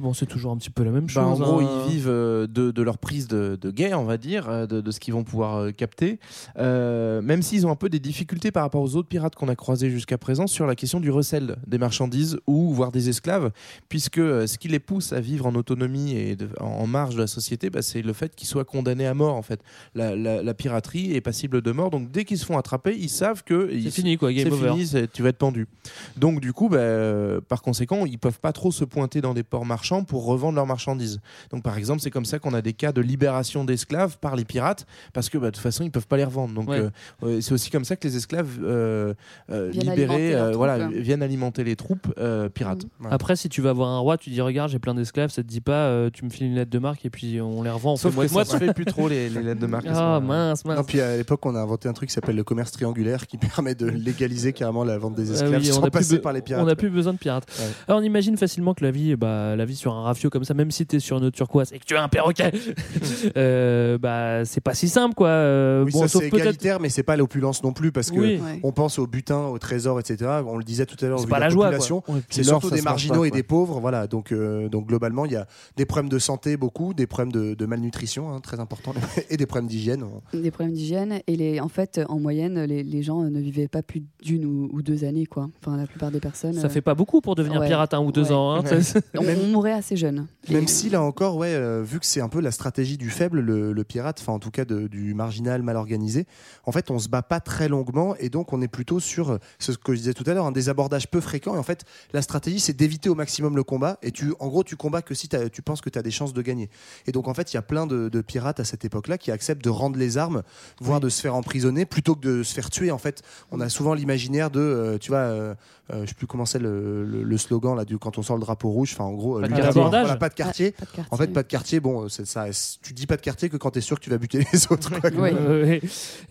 Bon, c'est toujours un petit peu la même chose. Bah, en gros, hein. ils vivent euh, de, de leur prise de, de guerre, on va dire, euh, de, de ce qu'ils vont pouvoir euh, capter. Euh, même s'ils ont un peu des difficultés par rapport aux autres pirates qu'on a croisés jusqu'à présent sur la question du recel des marchandises ou voire des esclaves, puisque euh, ce qui les pousse à vivre en autonomie et de- en, en marge de la société, bah, c'est le fait qu'ils soient condamnés à mort. En fait, la, la- la piraterie est passible de mort, donc dès qu'ils se font attraper, ils savent que ils- fini, quoi, game c'est over. fini, c'est- tu vas être pendu. Donc du coup, bah, euh, par conséquent, ils peuvent pas trop se pointer dans des ports marchands pour revendre leurs marchandises. Donc par exemple, c'est comme ça qu'on a des cas de libération d'esclaves par les pirates, parce que bah, de toute façon, ils peuvent pas les revendre. Donc Ouais. euh, c'est aussi comme ça que les esclaves euh, euh, libérés, troupes, hein. viennent alimenter les troupes euh, pirates. Après, si tu vas voir un roi, tu dis regarde, j'ai plein d'esclaves, ça te dit pas, euh, tu me files une lettre de marque et puis on les revend. On Sauf que moite ça se fait plus trop les, les lettres de marque. Ah sont- mince, mince. Non, puis à l'époque, on a inventé un truc qui s'appelle le commerce triangulaire qui permet de légaliser carrément la vente des Ah esclaves oui, on sans a plus passer be- par les pirates. On n'a plus besoin de pirates. Ouais. Alors, on imagine facilement que la vie, bah, la vie sur un rafio comme ça, même si tu es sur une eau turquoise et que tu as un perroquet, euh, bah, c'est pas si simple quoi. Euh, Oui, bon, ça c'est égalitaire, mais c'est pas l'opulence non plus parce que Oui. On pense au butin, au trésor, etc. On le disait tout à l'heure, C'est pas la joie. C'est surtout des marginaux et des pauvres, voilà. Donc, euh, donc globalement, il y a des problèmes de santé beaucoup, des problèmes de, de malnutrition, hein, très importants, et des problèmes d'hygiène. Des problèmes d'hygiène et les, en fait, en moyenne, les, les gens ne vivaient pas plus d'une ou, ou deux années, quoi. Enfin, la plupart des personnes. Ça euh, fait pas beaucoup pour devenir Ouais. pirate un ou deux Ouais. ans. hein. Ouais. on, on mourait assez jeune. Même Et- si là encore, ouais, euh, vu que c'est un peu la stratégie du faible, le, le pirate, enfin en tout cas de- du marginal mal organisé, en fait on se bat pas très longuement et donc on est plutôt sur euh, ce que je disais tout à l'heure, hein, des abordages peu fréquents. Et en fait, la stratégie c'est d'éviter au maximum le combat et tu, en gros, tu combats que si tu penses que tu as des chances de gagner. Et donc en fait, il y a plein de, de pirates à cette époque-là qui acceptent de rendre les armes, voire de se faire emprisonner plutôt que de se faire tuer. En fait, on a souvent l'imaginaire de, euh, tu vois. euh, je sais plus comment c'est le, le- le slogan là du quand on sort le drapeau rouge enfin en gros euh, Pas de lutter- quartier. voilà, pas de quartier Pas- pas de quartier. en fait, pas de quartier, bon, c'est ça. Tu dis pas de quartier que quand t'es sûr que tu vas buter les autres. Euh, ouais.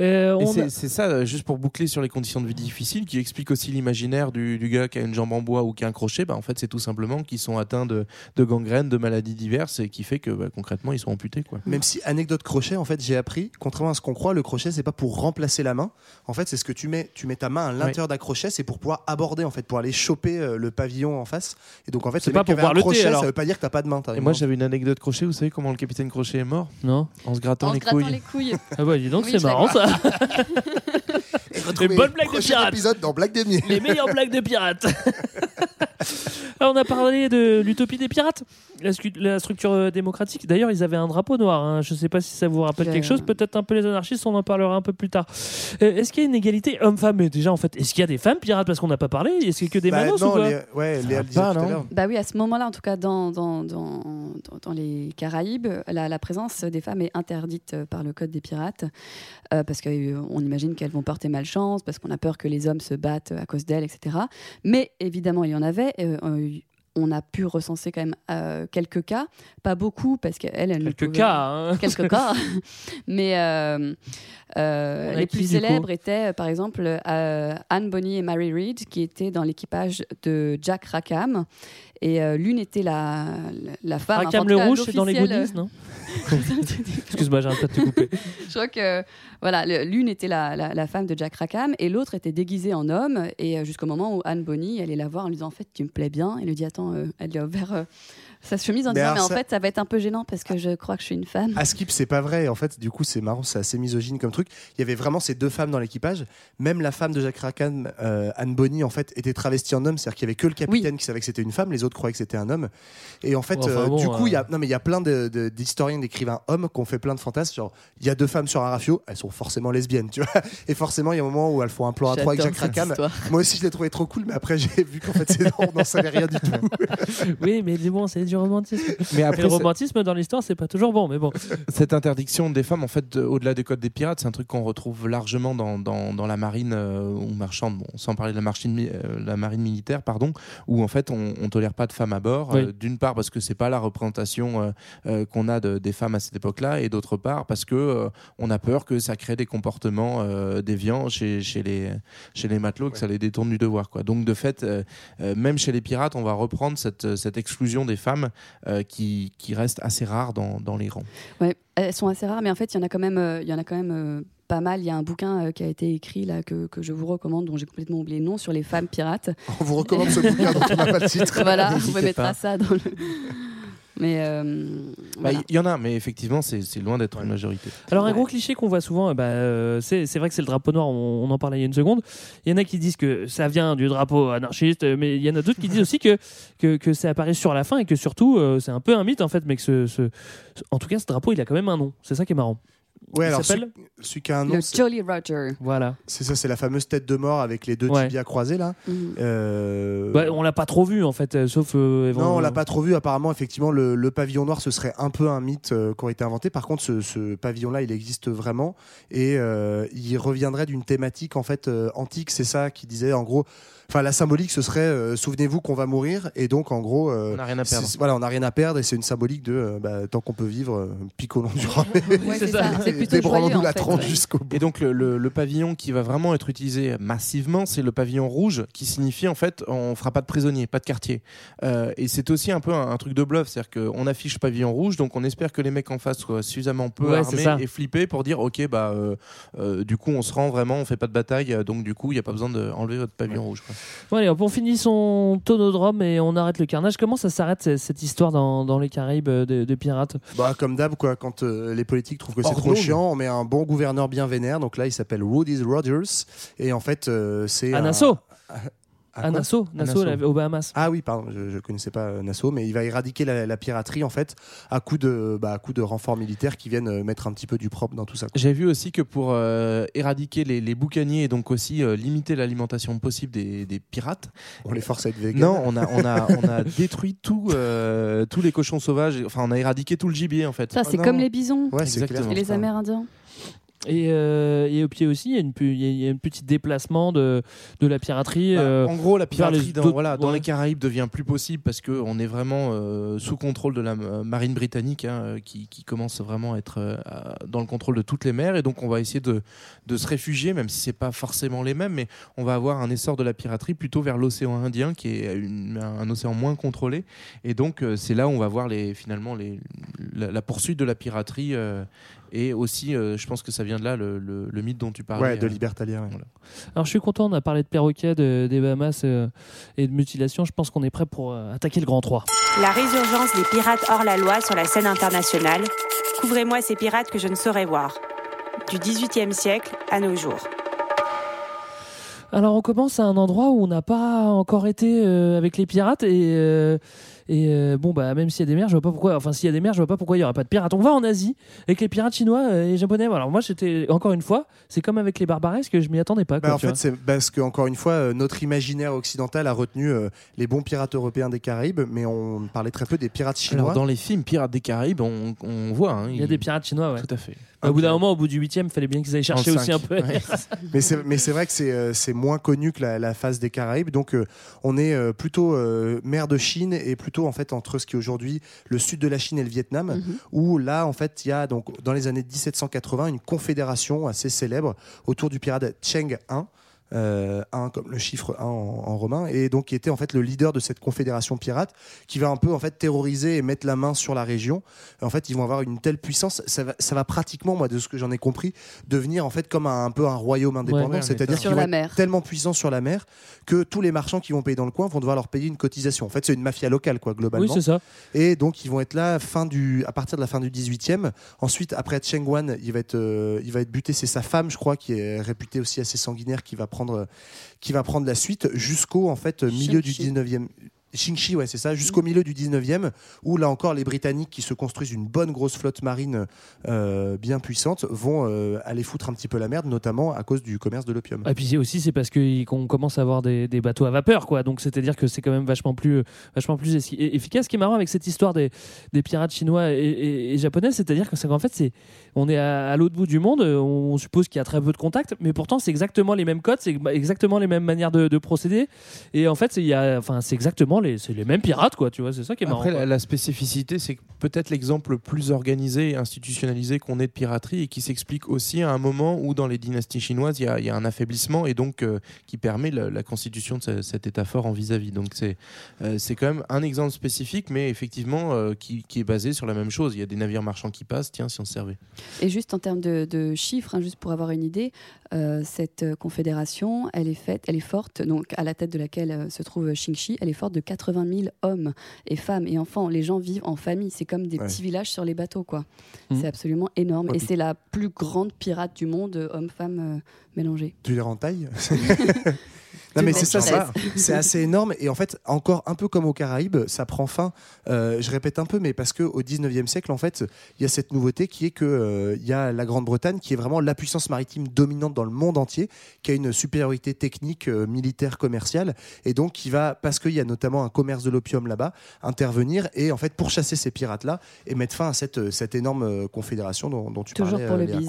Euh, a- c'est- ça, euh, juste pour boucler sur les conditions de vie difficiles, qui explique aussi l'imaginaire du, du gars qui a une jambe en bois ou qui a un crochet. Bah, en fait, c'est tout simplement qu'ils sont atteints de, de gangrène, de maladies diverses, et qui fait que bah, concrètement, ils sont amputés. Quoi. Même si, anecdote crochet, en fait, j'ai appris, contrairement à ce qu'on croit, le crochet, c'est pas pour remplacer la main. En fait, c'est ce que tu mets, tu mets ta main à l'intérieur d'un crochet, c'est pour pouvoir aborder, en fait, pour aller choper euh, le pavillon en face. Et donc, en fait, C'est pas pour voir le thé, crochet, alors. ça veut pas dire que t'as pas de main. Et moi, j'avais une anecdote crochet. Vous savez comment le capitaine Crochet est mort? Non En se grattant En les se grattant couilles. les couilles. Ah bah dis donc, Oui, c'est marrant ça. Et retrouvez bonne le blague de prochain pirate. épisode dans Blague des. Les meilleures blagues de pirates. Alors, on a parlé de l'utopie des pirates, la, la structure euh, démocratique. D'ailleurs, ils avaient un drapeau noir. hein. Je ne sais pas si ça vous rappelle Le- quelque chose. Peut-être un peu les anarchistes, on en parlera un peu plus tard. Euh, est-ce qu'il y a une égalité homme-femme? Mais déjà, en fait, est-ce qu'il y a des femmes pirates? Parce qu'on n'a pas parlé. Est-ce qu'il y a que des Bah, manos non, ou quoi les- ouais, Ça Léa va le disait pas, tout non. Bah oui, à ce moment-là, en tout cas, dans, dans, dans, dans- dans les Caraïbes, la, la présence des femmes est interdite euh, par le Code des pirates, euh, parce qu'on imagine qu'elles vont porter malchance, parce qu'on a peur que les hommes se battent à cause d'elles, etc. Mais évidemment, il y en avait. euh, euh, on a pu recenser quand même euh, quelques cas, pas beaucoup, parce qu'elles, elles ne Quelques cas. hein. quelques cas. Mais euh, euh, les plus célèbres étaient, euh, par exemple, euh, Anne Bonny et Mary Read, qui étaient dans l'équipage de Jack Rackham. Et euh, l'une était la, femme. Rackham le rouge, c'est dans les goodies, non? Excuse-moi, j'arrête pas de te couper. Je crois que voilà, l'une était la, la- la femme de Jack Rackham et l'autre était déguisée en homme. Et euh, jusqu'au moment où Anne Bonny allait la voir en lui disant En fait, tu me plais bien. Elle lui dit Attends, euh, elle lui a ouvert euh, sa chemise en Mais disant mais en ça- fait ça va être un peu gênant parce que je crois que je suis une femme. À Skip, c'est pas vrai. En fait, du coup, c'est marrant, c'est assez misogyne comme truc. Il y avait vraiment ces deux femmes dans l'équipage. Même la femme de Jacques Rackham, euh, Anne Bonny, en fait, était travestie en homme. C'est-à-dire qu'il y avait que le capitaine qui savait que c'était une femme. Les autres croyaient que c'était un homme. Et en fait, Enfin, euh, bon, du coup, il y euh. a non mais il y a plein d'historiens, d'écrivains hommes qui ont fait plein de fantasmes. Genre, il y a deux femmes sur un rafio, elles sont forcément lesbiennes, tu vois. Et forcément, il y a un moment où elles font un plan à trois avec Jacques histoire. Moi aussi, je l'ai trouvé trop cool, mais après, j'ai vu qu'en fait, c'est non, on n'en savait rien du tout. oui, mais bon, c'est du romantisme. Mais après, le romantisme dans l'histoire, c'est pas toujours bon, mais bon. Cette interdiction des femmes, en fait, de- au-delà des codes des pirates, c'est un truc qu'on retrouve largement dans, dans, dans la marine euh, ou marchande, bon, sans parler de la, marine, mi- euh, la marine militaire, pardon, où en fait on, on tolère pas de femmes à bord. Oui. euh, D'une part parce que c'est pas la représentation euh, euh, qu'on a de- des femmes à cette époque-là, et d'autre part parce que euh, on a peur que ça crée des comportements euh, déviants chez, chez les chez les matelots, que ça les détourne du devoir. Quoi. Donc de fait, même chez les pirates, on va reprendre cette, cette exclusion des femmes euh, qui, qui reste assez rare dans, dans les rangs. Ouais, elles sont assez rares, mais en fait, il y en a quand même, euh, il y en a quand même euh, pas mal. Il y a un bouquin euh, qui a été écrit là que, que je vous recommande, dont j'ai complètement oublié le nom, sur les femmes pirates. On vous recommande ce bouquin dont on n'a pas le titre. voilà, mettre pas. ça dans le. Mais euh, Bah, Il voilà. y en a, mais effectivement, c'est loin d'être une majorité. Alors un gros cliché qu'on voit souvent, euh, bah, euh, c'est c'est vrai que c'est le drapeau noir, on, on en parlait il y a une seconde. Il y en a qui disent que ça vient du drapeau anarchiste, mais il y en a d'autres qui disent aussi que, que, que ça apparaît sur la fin et que surtout euh, c'est un peu un mythe en fait, mais que ce, ce- ce- en tout cas ce drapeau il a quand même un nom, c'est ça qui est marrant. Ouais, Il alors celui, celui qui a un nom, le c'est- Jolly Roger. Voilà. c'est ça, c'est la fameuse tête de mort avec les deux Ouais. tibias croisés là. Mhm. Euh, Bah, on l'a pas trop vu en fait, euh, sauf. euh, Non, on l'a pas trop vu. Apparemment, effectivement, le, le pavillon noir, ce serait un peu un mythe euh, qui aurait été inventé. Par contre, ce, ce pavillon-là, il existe vraiment et euh, il reviendrait d'une thématique en fait euh, antique. C'est ça qui disait en gros. Enfin, la symbolique, ce serait euh, souvenez-vous qu'on va mourir et donc en gros, euh, On n'a rien à perdre. Voilà, on n'a rien à perdre et c'est une symbolique de euh, bah, tant qu'on peut vivre, euh, picolons du rhum. Ouais, c'est ça. C'est plutôt joyeux, Débranlons-nous la ouais. jusqu'au bout. Et donc le, le- le pavillon qui va vraiment être utilisé massivement, c'est le pavillon rouge, qui signifie en fait on fera pas de prisonniers, pas de quartier. Euh, et c'est aussi un peu un, un truc de bluff, c'est-à-dire qu'on affiche pavillon rouge, donc on espère que les mecs en face soient suffisamment peu Ouais, armés et flippés pour dire ok bah euh, euh, du coup on se rend vraiment, on fait pas de bataille, donc du coup il y a pas besoin d'enlever votre pavillon rouge. quoi. Bon, allez, hop, on finit son tonodrome et on arrête le carnage. Comment ça s'arrête cette histoire dans, dans les Caraïbes euh, de, de pirates? Bah, comme d'hab, quoi, quand euh, les politiques trouvent que c'est trop chiant, on met un bon gouverneur bien vénère. Donc là, il s'appelle Woody's Rogers. Et en fait, euh, c'est. Un- Nassau À Nassau, Nassau, Nassau. la- aux Bahamas. Ah oui, pardon, je ne connaissais pas euh, Nassau, mais il va éradiquer la, la piraterie en fait à coup de, bah, à coup de renforts militaires qui viennent euh, mettre un petit peu du propre dans tout ça. J'ai vu aussi que pour euh, éradiquer les, les boucaniers et donc aussi euh, limiter l'alimentation possible des, des pirates, On les force à être véganes. non, on a, on a, on a détruit tout, euh, tous les cochons sauvages, enfin on a éradiqué tout le gibier en fait. Ça, c'est non. comme les bisons Ouais, c'est Exactement. clair. et les Amérindiens. Et, euh, et au pied aussi, il y a une, il y un petit déplacement de, de la piraterie. Bah, euh, en gros, la les piraterie dans, les Caraïbes devient plus possible parce qu'on est vraiment euh, sous contrôle de la marine britannique hein, qui, qui commence vraiment à être dans le contrôle de toutes les mers. Et donc, on va essayer de, de se réfugier, même si c'est pas forcément les mêmes, mais on va avoir un essor de la piraterie plutôt vers l'océan Indien qui est une- un, océan moins contrôlé. Et donc, c'est là où on va voir les, finalement les, la, la poursuite de la piraterie. Euh, et aussi, euh, je pense que ça vient de là, le, le- le mythe dont tu parlais. Ouais, de euh, libertalia. ouais. voilà. Alors je suis content, on a parlé de perroquets, de- des Bahamas euh, et de mutilation. Je pense qu'on est prêt pour euh, attaquer le Grand 3. La résurgence des pirates hors la loi sur la scène internationale. Couvrez-moi ces pirates que je ne saurais voir. Du XVIIIe siècle à nos jours. Alors on commence à un endroit où on n'a pas encore été euh, avec les pirates et, euh, et euh, bon bah même s'il y a des mers, je vois pas pourquoi. Enfin s'il y a des mers, je vois pas pourquoi il y aurait pas de pirates. On va en Asie avec les pirates chinois euh, et japonais. Alors moi j'étais encore une fois, c'est comme avec les barbaresques, je m'y attendais pas. Bah, en tu fait, vois. c'est parce que encore une fois, euh, notre imaginaire occidental a retenu euh, les bons pirates européens des Caraïbes, mais on parlait très peu des pirates chinois. Alors, dans les films Pirates des Caraïbes, on, on voit. hein, il y a des pirates chinois. Ouais. Tout à fait. Au bout d'un moment, au bout du huitième, il fallait bien qu'ils aillent chercher aussi un peu. Ouais. mais c'est mais c'est vrai que c'est euh, c'est moins connu que la, la phase des Caraïbes. Donc euh, on est euh, plutôt euh, mer de Chine et plutôt en fait entre ce qui est aujourd'hui le sud de la Chine et le Vietnam, Mhm. où là en fait il y a donc dans les années 1780 une confédération assez célèbre autour du pirate Cheng 1. Euh, un comme le chiffre 1 en, en romain, et donc qui était en fait le leader de cette confédération pirate, qui va un peu en fait terroriser et mettre la main sur la région. En fait, ils vont avoir une telle puissance, ça va, ça va pratiquement, moi, de ce que j'en ai compris, devenir en fait comme un, un peu un royaume indépendant, Ouais, c'est-à-dire qu'ils vont la être mer. tellement puissants sur la mer que tous les marchands qui vont payer dans le coin vont devoir leur payer une cotisation. En fait, c'est une mafia locale, quoi, globalement. Oui, c'est ça. Et donc, ils vont être là fin du, à partir de la fin du 18e. Ensuite, après Cheng Wan, il va être, euh, il va être buté. C'est sa femme, je crois, qui est réputée aussi assez sanguinaire, qui va prendre, qui va prendre la suite jusqu'au en fait milieu du 19e. Xingxi, ouais, c'est ça, jusqu'au milieu du 19e, où là encore, les Britanniques qui se construisent une bonne grosse flotte marine euh, bien puissante vont euh, aller foutre un petit peu la merde, notamment à cause du commerce de l'opium. Et puis c'est aussi c'est parce qu'on commence à avoir des, des bateaux à vapeur quoi. Donc c'est-à-dire que c'est quand même vachement plus vachement plus efficace. Ce qui est marrant avec cette histoire des, des pirates chinois et, et- et japonais, c'est-à-dire que c'est qu'en fait c'est on est à, à l'autre bout du monde, euh, on suppose qu'il y a très peu de contacts, mais pourtant c'est exactement les mêmes codes, c'est exactement les mêmes manières de, de procéder. Et en fait il y a enfin c'est exactement les c'est les mêmes pirates quoi. Tu vois c'est ça qui est marrant. Après, la, la spécificité, c'est peut-être l'exemple le plus organisé et institutionnalisé qu'on ait de piraterie et qui s'explique aussi à un moment où, dans les dynasties chinoises, il y a, il y a un affaiblissement et donc euh, qui permet la, la constitution de ce- cet état fort en vis-à-vis. Donc, c'est euh, c'est quand même un exemple spécifique, mais effectivement euh, qui, qui est basé sur la même chose. Il y a des navires marchands qui passent, tiens, si on se servait. Et juste en termes de, de chiffres, hein, juste pour avoir une idée, euh, cette confédération, elle est faite, elle est forte, donc à la tête de laquelle euh, se trouve Xingxi, elle est forte de 80 000 hommes et femmes et enfants. Les gens vivent en famille, c'est comme des Ouais. petits villages sur les bateaux, quoi. Mhm. C'est absolument énorme. Ouais, et c'est la plus grande pirate du monde, euh, hommes-femmes euh, mélangés. Tu les en taille? Non mais c'est ça, c'est- c'est assez énorme et en fait encore un peu comme aux Caraïbes, ça prend fin. euh, je répète un peu, mais parce que au 19e siècle en fait, il y a cette nouveauté qui est que euh, y a la Grande-Bretagne qui est vraiment la puissance maritime dominante dans le monde entier, qui a une supériorité technique, euh, militaire, commerciale et donc qui va parce qu'il y a notamment un commerce de l'opium là-bas intervenir et en fait pourchasser ces pirates là et mettre fin à cette cette énorme confédération dont, dont tu Toujours parlais. pour le Léa.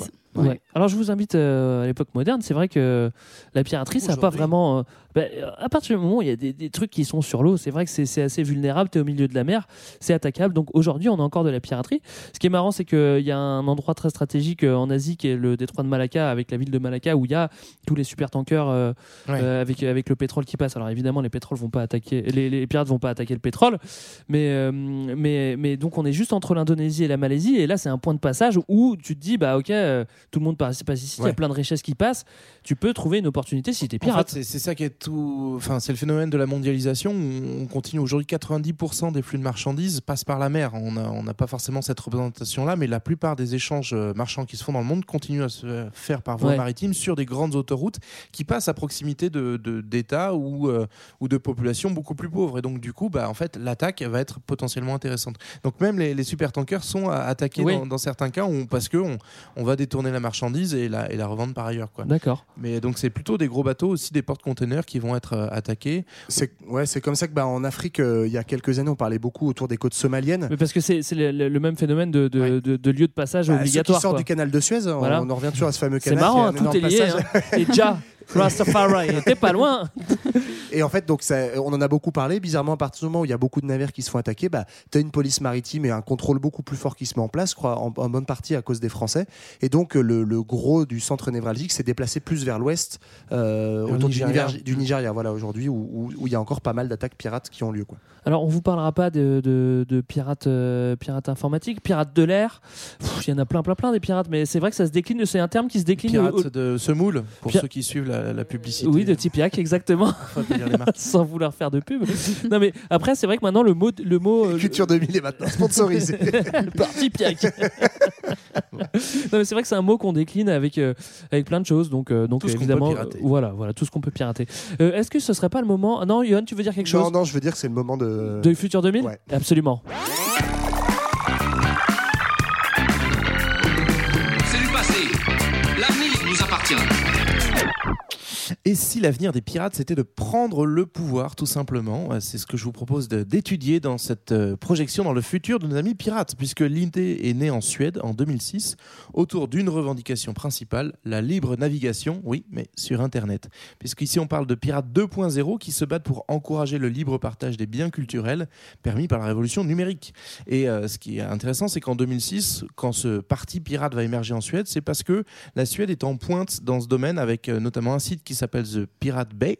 Ouais. Alors je vous invite euh, à l'époque moderne. C'est vrai que la piraterie, ça n'a pas vraiment. Euh, bah, euh, à partir du moment où il y a des, des trucs qui sont sur l'eau, c'est vrai que c'est assez vulnérable. Tu es au milieu de la mer, c'est attaquable. Donc aujourd'hui, on a encore de la piraterie. Ce qui est marrant, c'est qu'il y a un endroit très stratégique euh, en Asie qui est le détroit de Malacca, avec la ville de Malacca, où il y a tous les super tankers euh, Ouais. euh, avec, avec le pétrole qui passe. Alors évidemment, les pétroles vont pas attaquer, les, les pirates vont pas attaquer le pétrole, mais, euh, mais, mais donc on est juste entre l'Indonésie et la Malaisie, et là c'est un point de passage où tu te dis bah ok, euh, tout le monde passe, passe ici, il y a plein de richesses qui passent, tu peux trouver une opportunité si t'es En pirate. fait, c'est ça qui est tout. Enfin, c'est le phénomène de la mondialisation. où On continue aujourd'hui 90% des flux de marchandises passent par la mer. On n'a on pas forcément cette représentation-là, mais la plupart des échanges euh, marchands qui se font dans le monde continuent à se faire par voie Ouais. maritime sur des grandes autoroutes qui passent à proximité de de- d'États ou euh, ou de populations beaucoup plus pauvres. Et donc, du coup, bah, en fait, l'attaque va être potentiellement intéressante. Donc, même les, les supertankers sont attaqués Oui. dans, dans certains cas où- parce que on, on va détourner la marchandise et la, et la revendre par ailleurs. D'accord. Mais donc c'est plutôt des gros bateaux, aussi des porte-containers qui vont être euh, attaqués. C'est ouais, c'est comme ça que bah, en Afrique, euh, il y a quelques années, on parlait beaucoup autour des côtes somaliennes. Mais parce que c'est c'est le, même phénomène de, de, de- de lieu de passage Bah, obligatoire. Ceux qui sortent quoi. du canal de Suez, on- Voilà. on en revient toujours à ce fameux C'est canal. marrant, qui a un tout est lié. passage. hein. Et Ja, Rastafari, t'es pas loin. Et en fait, donc ça, on en a beaucoup parlé. Bizarrement, à partir du moment où il y a beaucoup de navires qui se font attaquer, bah, tu as une police maritime et un contrôle beaucoup plus fort qui se met en place, je crois, en, en bonne partie à cause des Français. Et donc, le, le gros du centre névralgique s'est déplacé plus vers l'ouest, euh, Au autour du Nigeria. Nigeria, du Nigeria, voilà, aujourd'hui, où, où- où il y a encore pas mal d'attaques pirates qui ont lieu. Quoi. Alors, on vous parlera pas de, de- de pirates, euh, pirates informatiques, pirates de l'air. Il y en a plein, plein, plein des pirates, mais c'est vrai que ça se décline. C'est un terme qui se décline. Pirates au- de semoule, pour ceux qui suivent la, la publicité. Oui, de Tipiak, exactement. Faut pas dire les marques. Sans vouloir faire de pub. non, mais après, c'est vrai que maintenant, le mot. Le mot euh, Culture 2000 est maintenant sponsorisé. par Tipiak. non, mais c'est vrai que c'est un mot qu'on décline avec, euh, avec plein de choses. Donc, euh, donc Tout ce qu'on évidemment, peut pirater. voilà, voilà, tout ce qu'on peut pirater. Euh, Est-ce que ce serait pas le moment? Non, Yohan, tu veux dire quelque chose? non, non, je veux dire que c'est le moment de. De Futur 2000 Ouais. Absolument. Et si l'avenir des pirates, c'était de prendre le pouvoir, tout simplement Euh, C'est ce que je vous propose d'étudier dans cette euh, projection dans le futur de nos amis pirates, puisque l'idée est née en Suède en 2006, autour d'une revendication principale, la libre navigation, oui, mais sur Internet. Puisqu'ici, on parle de pirates 2.0 qui se battent pour encourager le libre partage des biens culturels permis par la révolution numérique. Et euh, ce qui est intéressant, c'est qu'en 2006, quand ce parti pirate va émerger en Suède, c'est parce que la Suède est en pointe dans ce domaine avec notamment un site qui s'appelle The Pirate Bay.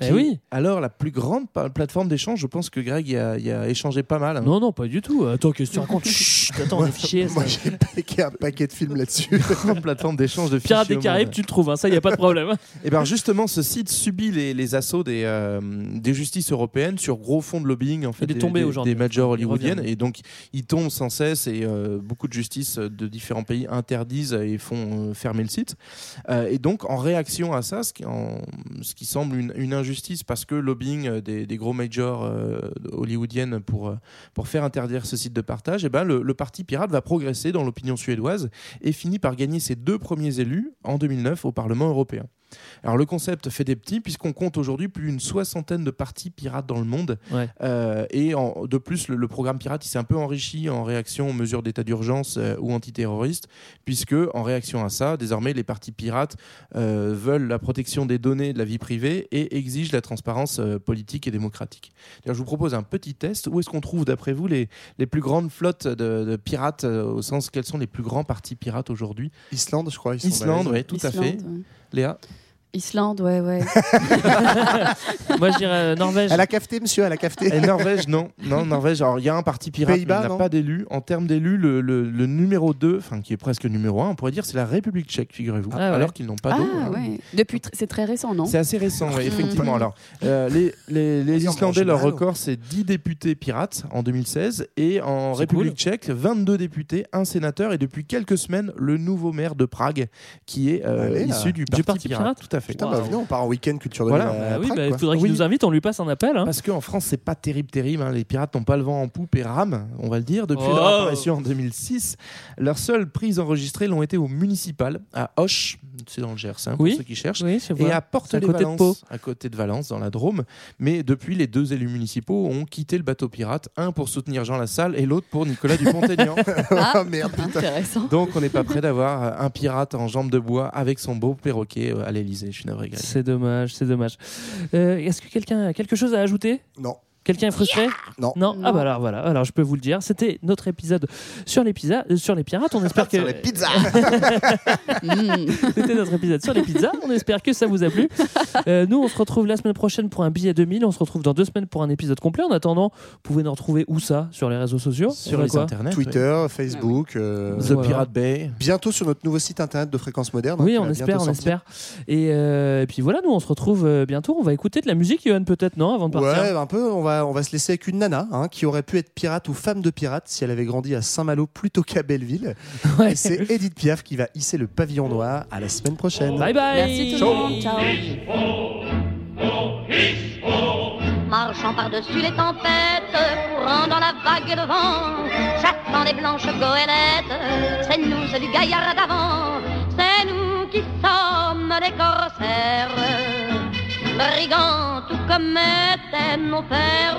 Eh oui. est Alors, la plus grande plateforme d'échange, je pense que Greg y a, y a échangé pas mal. hein. Non, non, pas du tout. Attends, qu'est-ce que tu racontes? Chut, Attends, est fichiers. Moi, j'ai paqué un paquet de films là-dessus. grande plateforme d'échange de Pirates fichiers des au Caraïbes, tu le trouves, hein, ça, il n'y a pas de problème. Et bien justement, ce site subit les, les assauts des, euh, des justices européennes sur gros fonds de lobbying en fait, des, des- des majors hollywoodiennes. Et donc, il tombe sans cesse et euh, beaucoup de justices de différents pays interdisent et font euh, fermer le site. Et donc, en réaction à ça, ce qui, en- ce qui semble une, injustice parce que lobbying euh, des, gros majors euh, hollywoodiennes pour, euh, pour faire interdire ce site de partage, et ben le, le parti pirate va progresser dans l'opinion suédoise et finit par gagner ses deux premiers élus en 2009 au Parlement européen. Alors le concept fait des petits puisqu'on compte aujourd'hui plus d'une soixantaine de partis pirates dans le monde. Ouais. Euh, et en- de plus, le, le programme pirate il s'est un peu enrichi en réaction aux mesures d'état d'urgence euh, ou antiterroristes, puisque en réaction à ça, désormais les partis pirates euh, veulent la protection des données de la vie privée et exigent la transparence euh, politique et démocratique. D'ailleurs, je vous propose un petit test. Où est-ce qu'on trouve, d'après vous, les, les plus grandes flottes de, de pirates, euh, au sens quels sont les plus grands partis pirates aujourd'hui? Islande, je crois. ils sont Islande, oui, tout à fait. Ouais. Léa Islande, ouais, ouais. Moi, je dirais euh, Norvège. Elle a cafeté, monsieur, elle a cafeté. Et Norvège, non. Non, Norvège, alors il y a un parti pirate, mais Pays-Bas, il n'a non pas d'élus. En termes d'élus, le, le- le numéro 2, enfin qui est presque numéro 1, on pourrait dire c'est la République tchèque, figurez-vous. Ah ouais. Alors qu'ils n'ont pas d'eau. Ah, hein. ouais. Depuis, tr- c'est très récent, non C'est assez récent, ouais, effectivement. Alors, euh, les, Islandais, leur record, c'est 10 députés pirates en 2016. Et en République cool. tchèque, 22 députés, un sénateur. Et depuis quelques semaines, le nouveau maire de Prague, qui est euh, Allez, issu du Du parti, parti pirate. pirate Tout à fait. Putain, bah, venez, on part en week-end culture de Voilà. à Bah oui, Prague, bah, il quoi. faudrait qu'il Oui. nous invite, on lui passe un appel. hein. Parce qu'en France, c'est pas terrible, terrible. hein. Les pirates n'ont pas le vent en poupe et rament, on va le dire, depuis Oh. leur apparition en 2006. Leurs seules prises enregistrées l'ont été au municipal, à Hoche, c'est dans le Gers, hein, pour Oui. ceux qui cherchent, Oui, et à porte à les côté de Pau. À côté de Valence, dans la Drôme. Mais depuis, les deux élus municipaux ont quitté le bateau pirate, un pour soutenir Jean Lassalle et l'autre pour Nicolas Dupont-Aignan. Ah, merde, intéressant. Donc, on n'est pas prêt d'avoir un pirate en jambes de bois avec son beau perroquet euh, à l'Elysée. Je suis navré. C'est dommage, c'est dommage. Euh, Est-ce que quelqu'un a quelque chose à ajouter? Non. Quelqu'un est frustré Non. Non. Ah bah alors voilà, alors je peux vous le dire, c'était notre épisode sur les pizzas, euh, sur les pirates. On espère que Sur les pizzas. Mm. c'était notre épisode sur les pizzas. On espère que ça vous a plu. Euh, nous, on se retrouve la semaine prochaine pour un billet 2000. On se retrouve dans deux semaines pour un épisode complet. En attendant, vous pouvez nous retrouver où ça? Sur les réseaux sociaux? Sur les quoi? internets. Twitter, Facebook. euh, oui. The Voilà. Pirate Bay. Bientôt sur notre nouveau site internet de Fréquence Moderne. hein, Oui, on espère, on sortir. espère. Et, euh, et puis voilà, nous on se retrouve euh, bientôt. On va écouter de la musique, Johan, peut-être, non Avant de partir? Ouais, un peu. On va, on va se laisser avec une nana hein, qui aurait pu être pirate ou femme de pirate si elle avait grandi à Saint-Malo plutôt qu'à Belleville. Ouais. Et c'est Edith Piaf qui va hisser le pavillon noir. À la semaine prochaine. Bye bye Merci tout le monde. Ciao. Marchant par-dessus les tempêtes, courant dans la vague de vent, j'attends les blanches goélettes, c'est nous, c'est du gaillard d'avant, c'est nous qui sommes les corsaires, brigands tout comme étaient nos pères.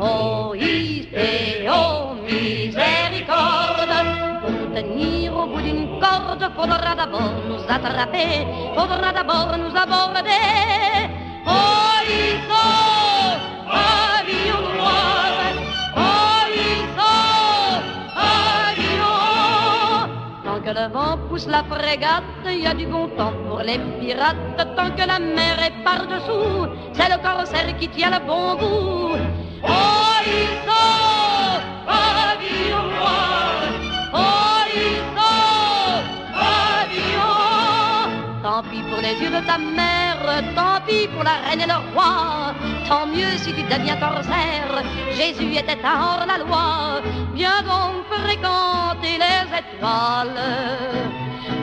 Oh, oh, miséricorde, pour tenir au bout d'une corde, faudra d'abord nous attraper, faudra d'abord nous aborder. Oh, que le vent pousse la frégate, il y a du bon temps pour les pirates. Tant que la mer est par-dessous, c'est le corsaire qui tient le bon bout. Oh, oh. Tant pis pour les yeux de ta mère, tant pis pour la reine et le roi. Tant mieux si tu deviens corsaire. Jésus était hors la loi. Viens donc fréquenter les étoiles,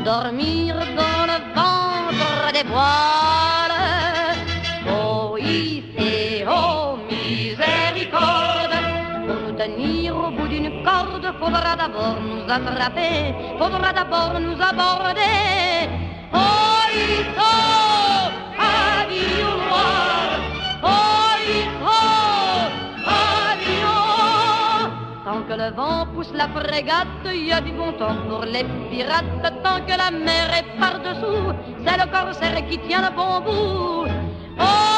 dormir dans le ventre des voiles. Oh, hissez, oh, miséricorde. Pour nous tenir au bout d'une corde, faudra d'abord nous attraper, faudra d'abord nous aborder. Oh, hissez, le vent pousse la frégate, il y a du bon temps pour les pirates. Tant que la mer est par-dessous, c'est le corsaire qui tient le bon bout. Oh,